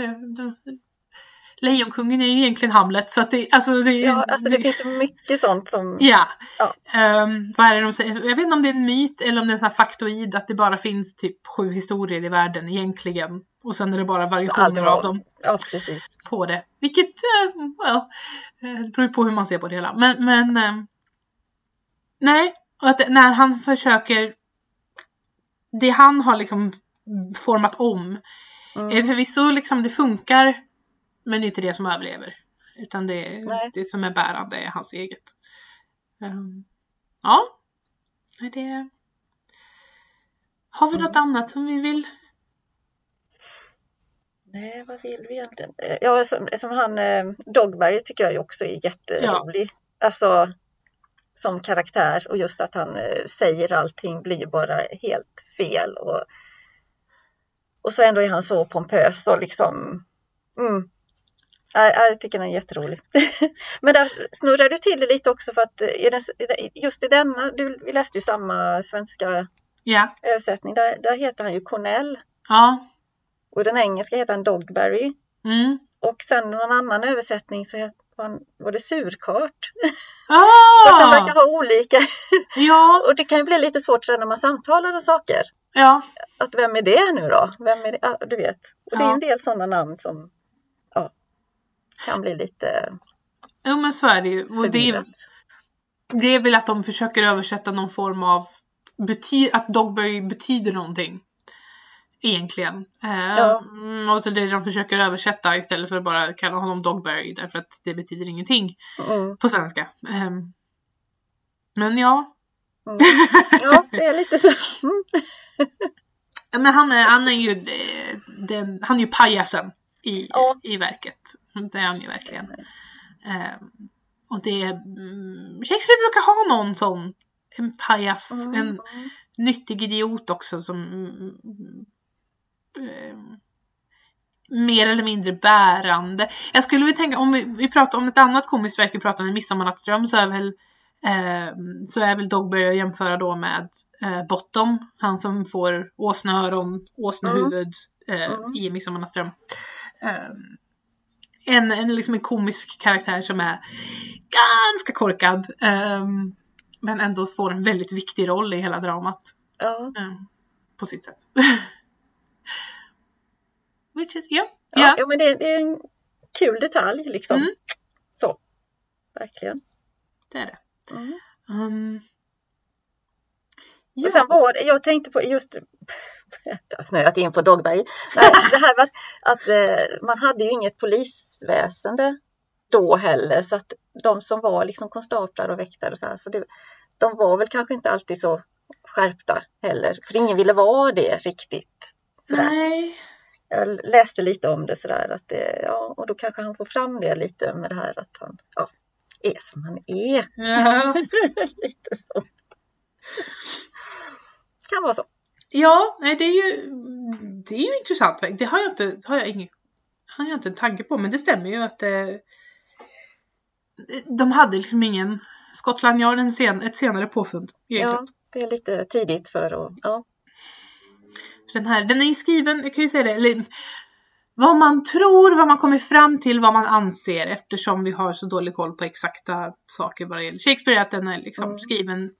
Lejonkungen är ju egentligen Hamlet så att det, alltså det, ja, alltså det finns så mycket sånt som... Ja. Ja. Ehm, vad är det de säger? Jag vet inte om det är en myt eller om det är en sån faktoid att det bara finns typ sju historier i världen egentligen. Och sen är det bara variationer av dem Ja, precis. på det. Vilket, eh, well, eh, det beror ju på hur man ser på det hela. Men, men eh, nej, och att när han försöker det han har liksom format om Mm. förvisso liksom det funkar men det är inte det som överlever. Utan det, Nej. det som är bärande är hans eget. Ehm, ja, det... Har vi Mm. något annat som vi vill? Nej, vad vill vi egentligen? Eh, Ja, som, som han eh, Dogberg tycker jag också är jätterolig. Alltså som karaktär och just att han eh, säger allting blir bara helt fel. Och, och så ändå är han så pompös och liksom... Mm. Jag, jag tycker den är jätterolig. Men där snurrar du till det lite också för att eh, den, den- just i denna, du, vi läste ju samma svenska Ja. översättning, där, där heter han ju Cornell Ja. och den engelska heter han Dogberry. Mm. Och sen någon annan översättning så han- var det surkart. Ah! Så att de verkar ha olika. Ja, Och det kan ju bli lite svårt sen när man samtalar och saker. ja. Att vem är det nu då? Vem är det? Ja, du vet. Och det är en del sådana namn som kan bli lite Jo men så är det ju. Och det, är, det är väl att de försöker översätta någon form av bety- att Dogberry betyder någonting. Egentligen. Eh, Ja. mm, Och så det de försöker översätta istället för att bara kalla honom Dogberry därför att det betyder ingenting Mm, på svenska. Ehm, men ja. mm. Ja, det är lite så. Mm. Ja, Men han är, han är ju eh, den, han är ju pajasen i, Ja. i verket. Det är han ju verkligen. Ehm, och det mm, Shakespeare brukar ha någon sån en pajas, Mm, en mm. nyttig idiot också som mm, ehm, mer eller mindre bärande. Jag skulle vilja tänka om vi, vi pratar om ett annat komiskt verk vi pratar om, Midsommarnattsdröm, så är väl ehm, så är väl Dogberry att jämföra då med eh, Bottom, han som får åsneöron, åsnehuvud eh, Mm. i Midsommarnattsdröm. Ehm, en, en, liksom en komisk karaktär som är ganska korkad. ehm, men ändå får en väldigt viktig roll i hela dramat. Ja, ehm, på sitt sätt. Which is, ja. ja. ja. ja men det, det är en kul detalj liksom. Mm. Så, verkligen. det är det. Mm. Um, Och sen var det, jag tänkte på just, jag har snöat in på Dogberg. Nej, det här var att, att eh, man hade ju inget polisväsende då heller så att de som var liksom konstaplar och väktare och så här, så det, de var väl kanske inte alltid så skärpta heller, för ingen ville vara det riktigt. Sådär. nej. Jag läste lite om det sådär att det, ja, och då kanske han får fram det lite med det här att han ja, är som han är. Ja. lite så. Kan vara så. Ja, nej det är ju det är ju intressant. Det har jag inte, har jag ingen, har jag inte en tanke på men det stämmer ju att eh, de hade liksom ingen Skottland Yard en sen, ett senare påfund. egentligen. Ja, det är lite tidigt för att, ja. Den här, den är ju skriven, jag kan ju säga det, eller, vad man tror, vad man kommer fram till, vad man anser eftersom vi har så dålig koll på exakta saker vad det gäller Shakespeare, att den är liksom Mm. skriven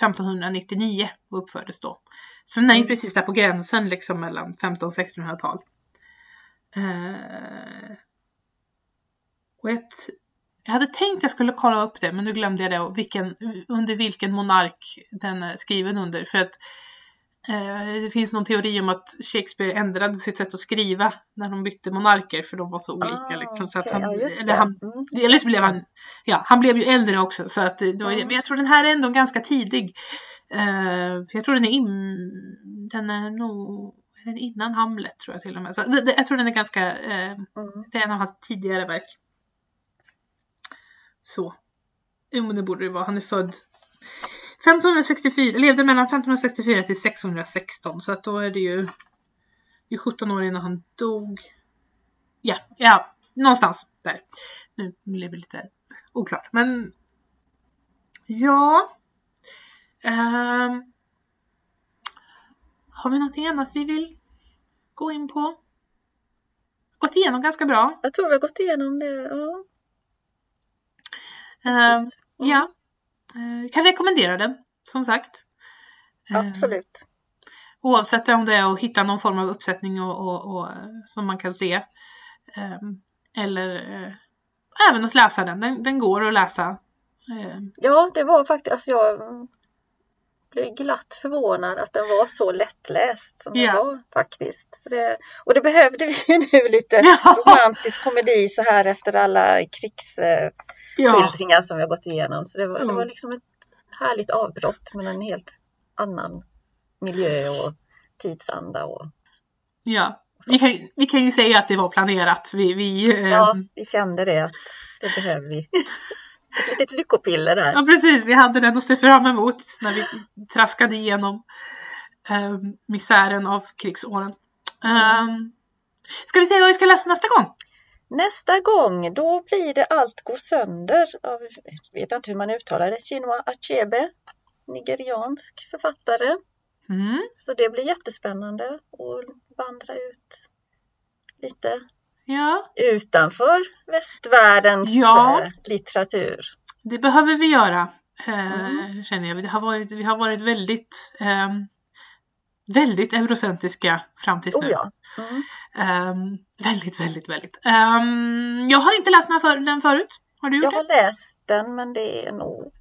1599 och uppfördes då. Så den är ju Mm. precis där på gränsen liksom mellan 1500 och 1600-tal. Eh, och ett, jag hade tänkt jag skulle kolla upp det men nu glömde jag det och vilken, under vilken monark den är skriven under. För att Eh, det finns någon teori om att Shakespeare ändrade sitt sätt att skriva när de bytte monarker för de var så olika. Ah, liksom, så att okej, han, ja, eller han, Mm, eller så blev han, ja, han blev ju äldre också så att det var, Mm. men jag tror den här är ändå ganska tidig. Eh, för jag tror den är, in, den är nog är den innan Hamlet tror jag till och med. Så, det, det, jag tror den är ganska, eh, Mm. det är en av hans tidigare verk. Så. Jo men det borde det vara. Han är född 1564, levde mellan 1564 till 616 så att då är det ju, det är 17 år innan han dog. Ja, ja, någonstans där. Nu blev det lite oklart men ja. Ehm, har vi någonting annat vi vill gå in på? Gått igenom ganska bra. Jag tror vi har gått igenom det. Ja, faktiskt. ja. Eh, kan rekommendera den, som sagt. Ehm, Absolut. Oavsett om det är att hitta någon form av uppsättning och, och, och, eh, som man kan se. Ehm, eller eh, även att läsa den. den. Den går att läsa. Ja, det var faktiskt, alltså jag blev glatt förvånad att den var så lättläst som Ja. den var faktiskt. Så det, och det behövde vi ju nu lite Ja. romantisk komedi så här efter alla krigsskildringar ja, som vi har gått igenom. Så det var, det Mm. var liksom ett härligt avbrott med en helt annan miljö och tidsanda. Och, ja. Vi, kan, vi kan ju säga att det var planerat. Vi, vi, ehm, ja, vi kände det att det behöver vi. Ett litet lyckopiller där. Ja precis, vi hade den att se fram emot när vi traskade igenom eh, misären av krigsåren. Um, ska vi se vad vi ska läsa nästa gång? Nästa gång, då blir det Allt går sönder av, jag vet inte hur man uttalar det, Chinua Achebe, nigeriansk författare. Mm. Så det blir jättespännande att vandra ut lite Ja, utanför västvärldens Ja. eh, litteratur. det behöver vi göra. eh, Mm. Känner jag. Det har varit, vi har varit väldigt ehm, väldigt eurocentriska fram tills Oh nu. ja. Mm. Ehm, väldigt, väldigt, väldigt. Ehm, jag har inte läst den, här för, den förut. Har du gjort Jag det? har läst den men det är nog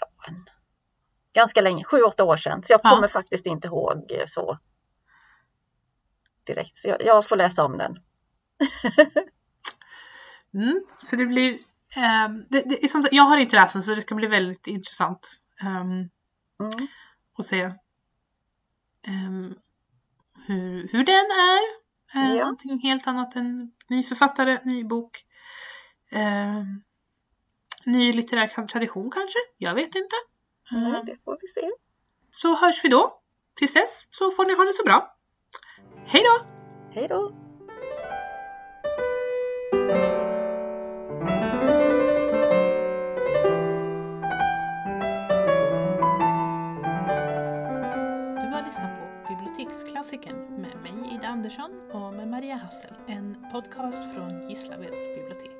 ja, ganska länge, sju, åtta år sedan. Så jag Ja. kommer faktiskt inte ihåg så direkt. Så jag, jag får läsa om den. Mm, så det blir... ehm, det, det, som, jag har inte läst den så det ska bli väldigt intressant ehm, Mm. att se ehm, hur, hur den är. Uh, Ja. Någonting helt annat än ny författare, ny bok. ehm, ny litterär tradition kanske? Jag vet inte. Nej, Ehm, det får vi se. så hörs vi då. Tills dess så får ni ha det så bra. Hej då! Hej då! Biblioteksklassikern med mig Ida Andersson och med Maria Hassel, en podcast från Gislaveds bibliotek.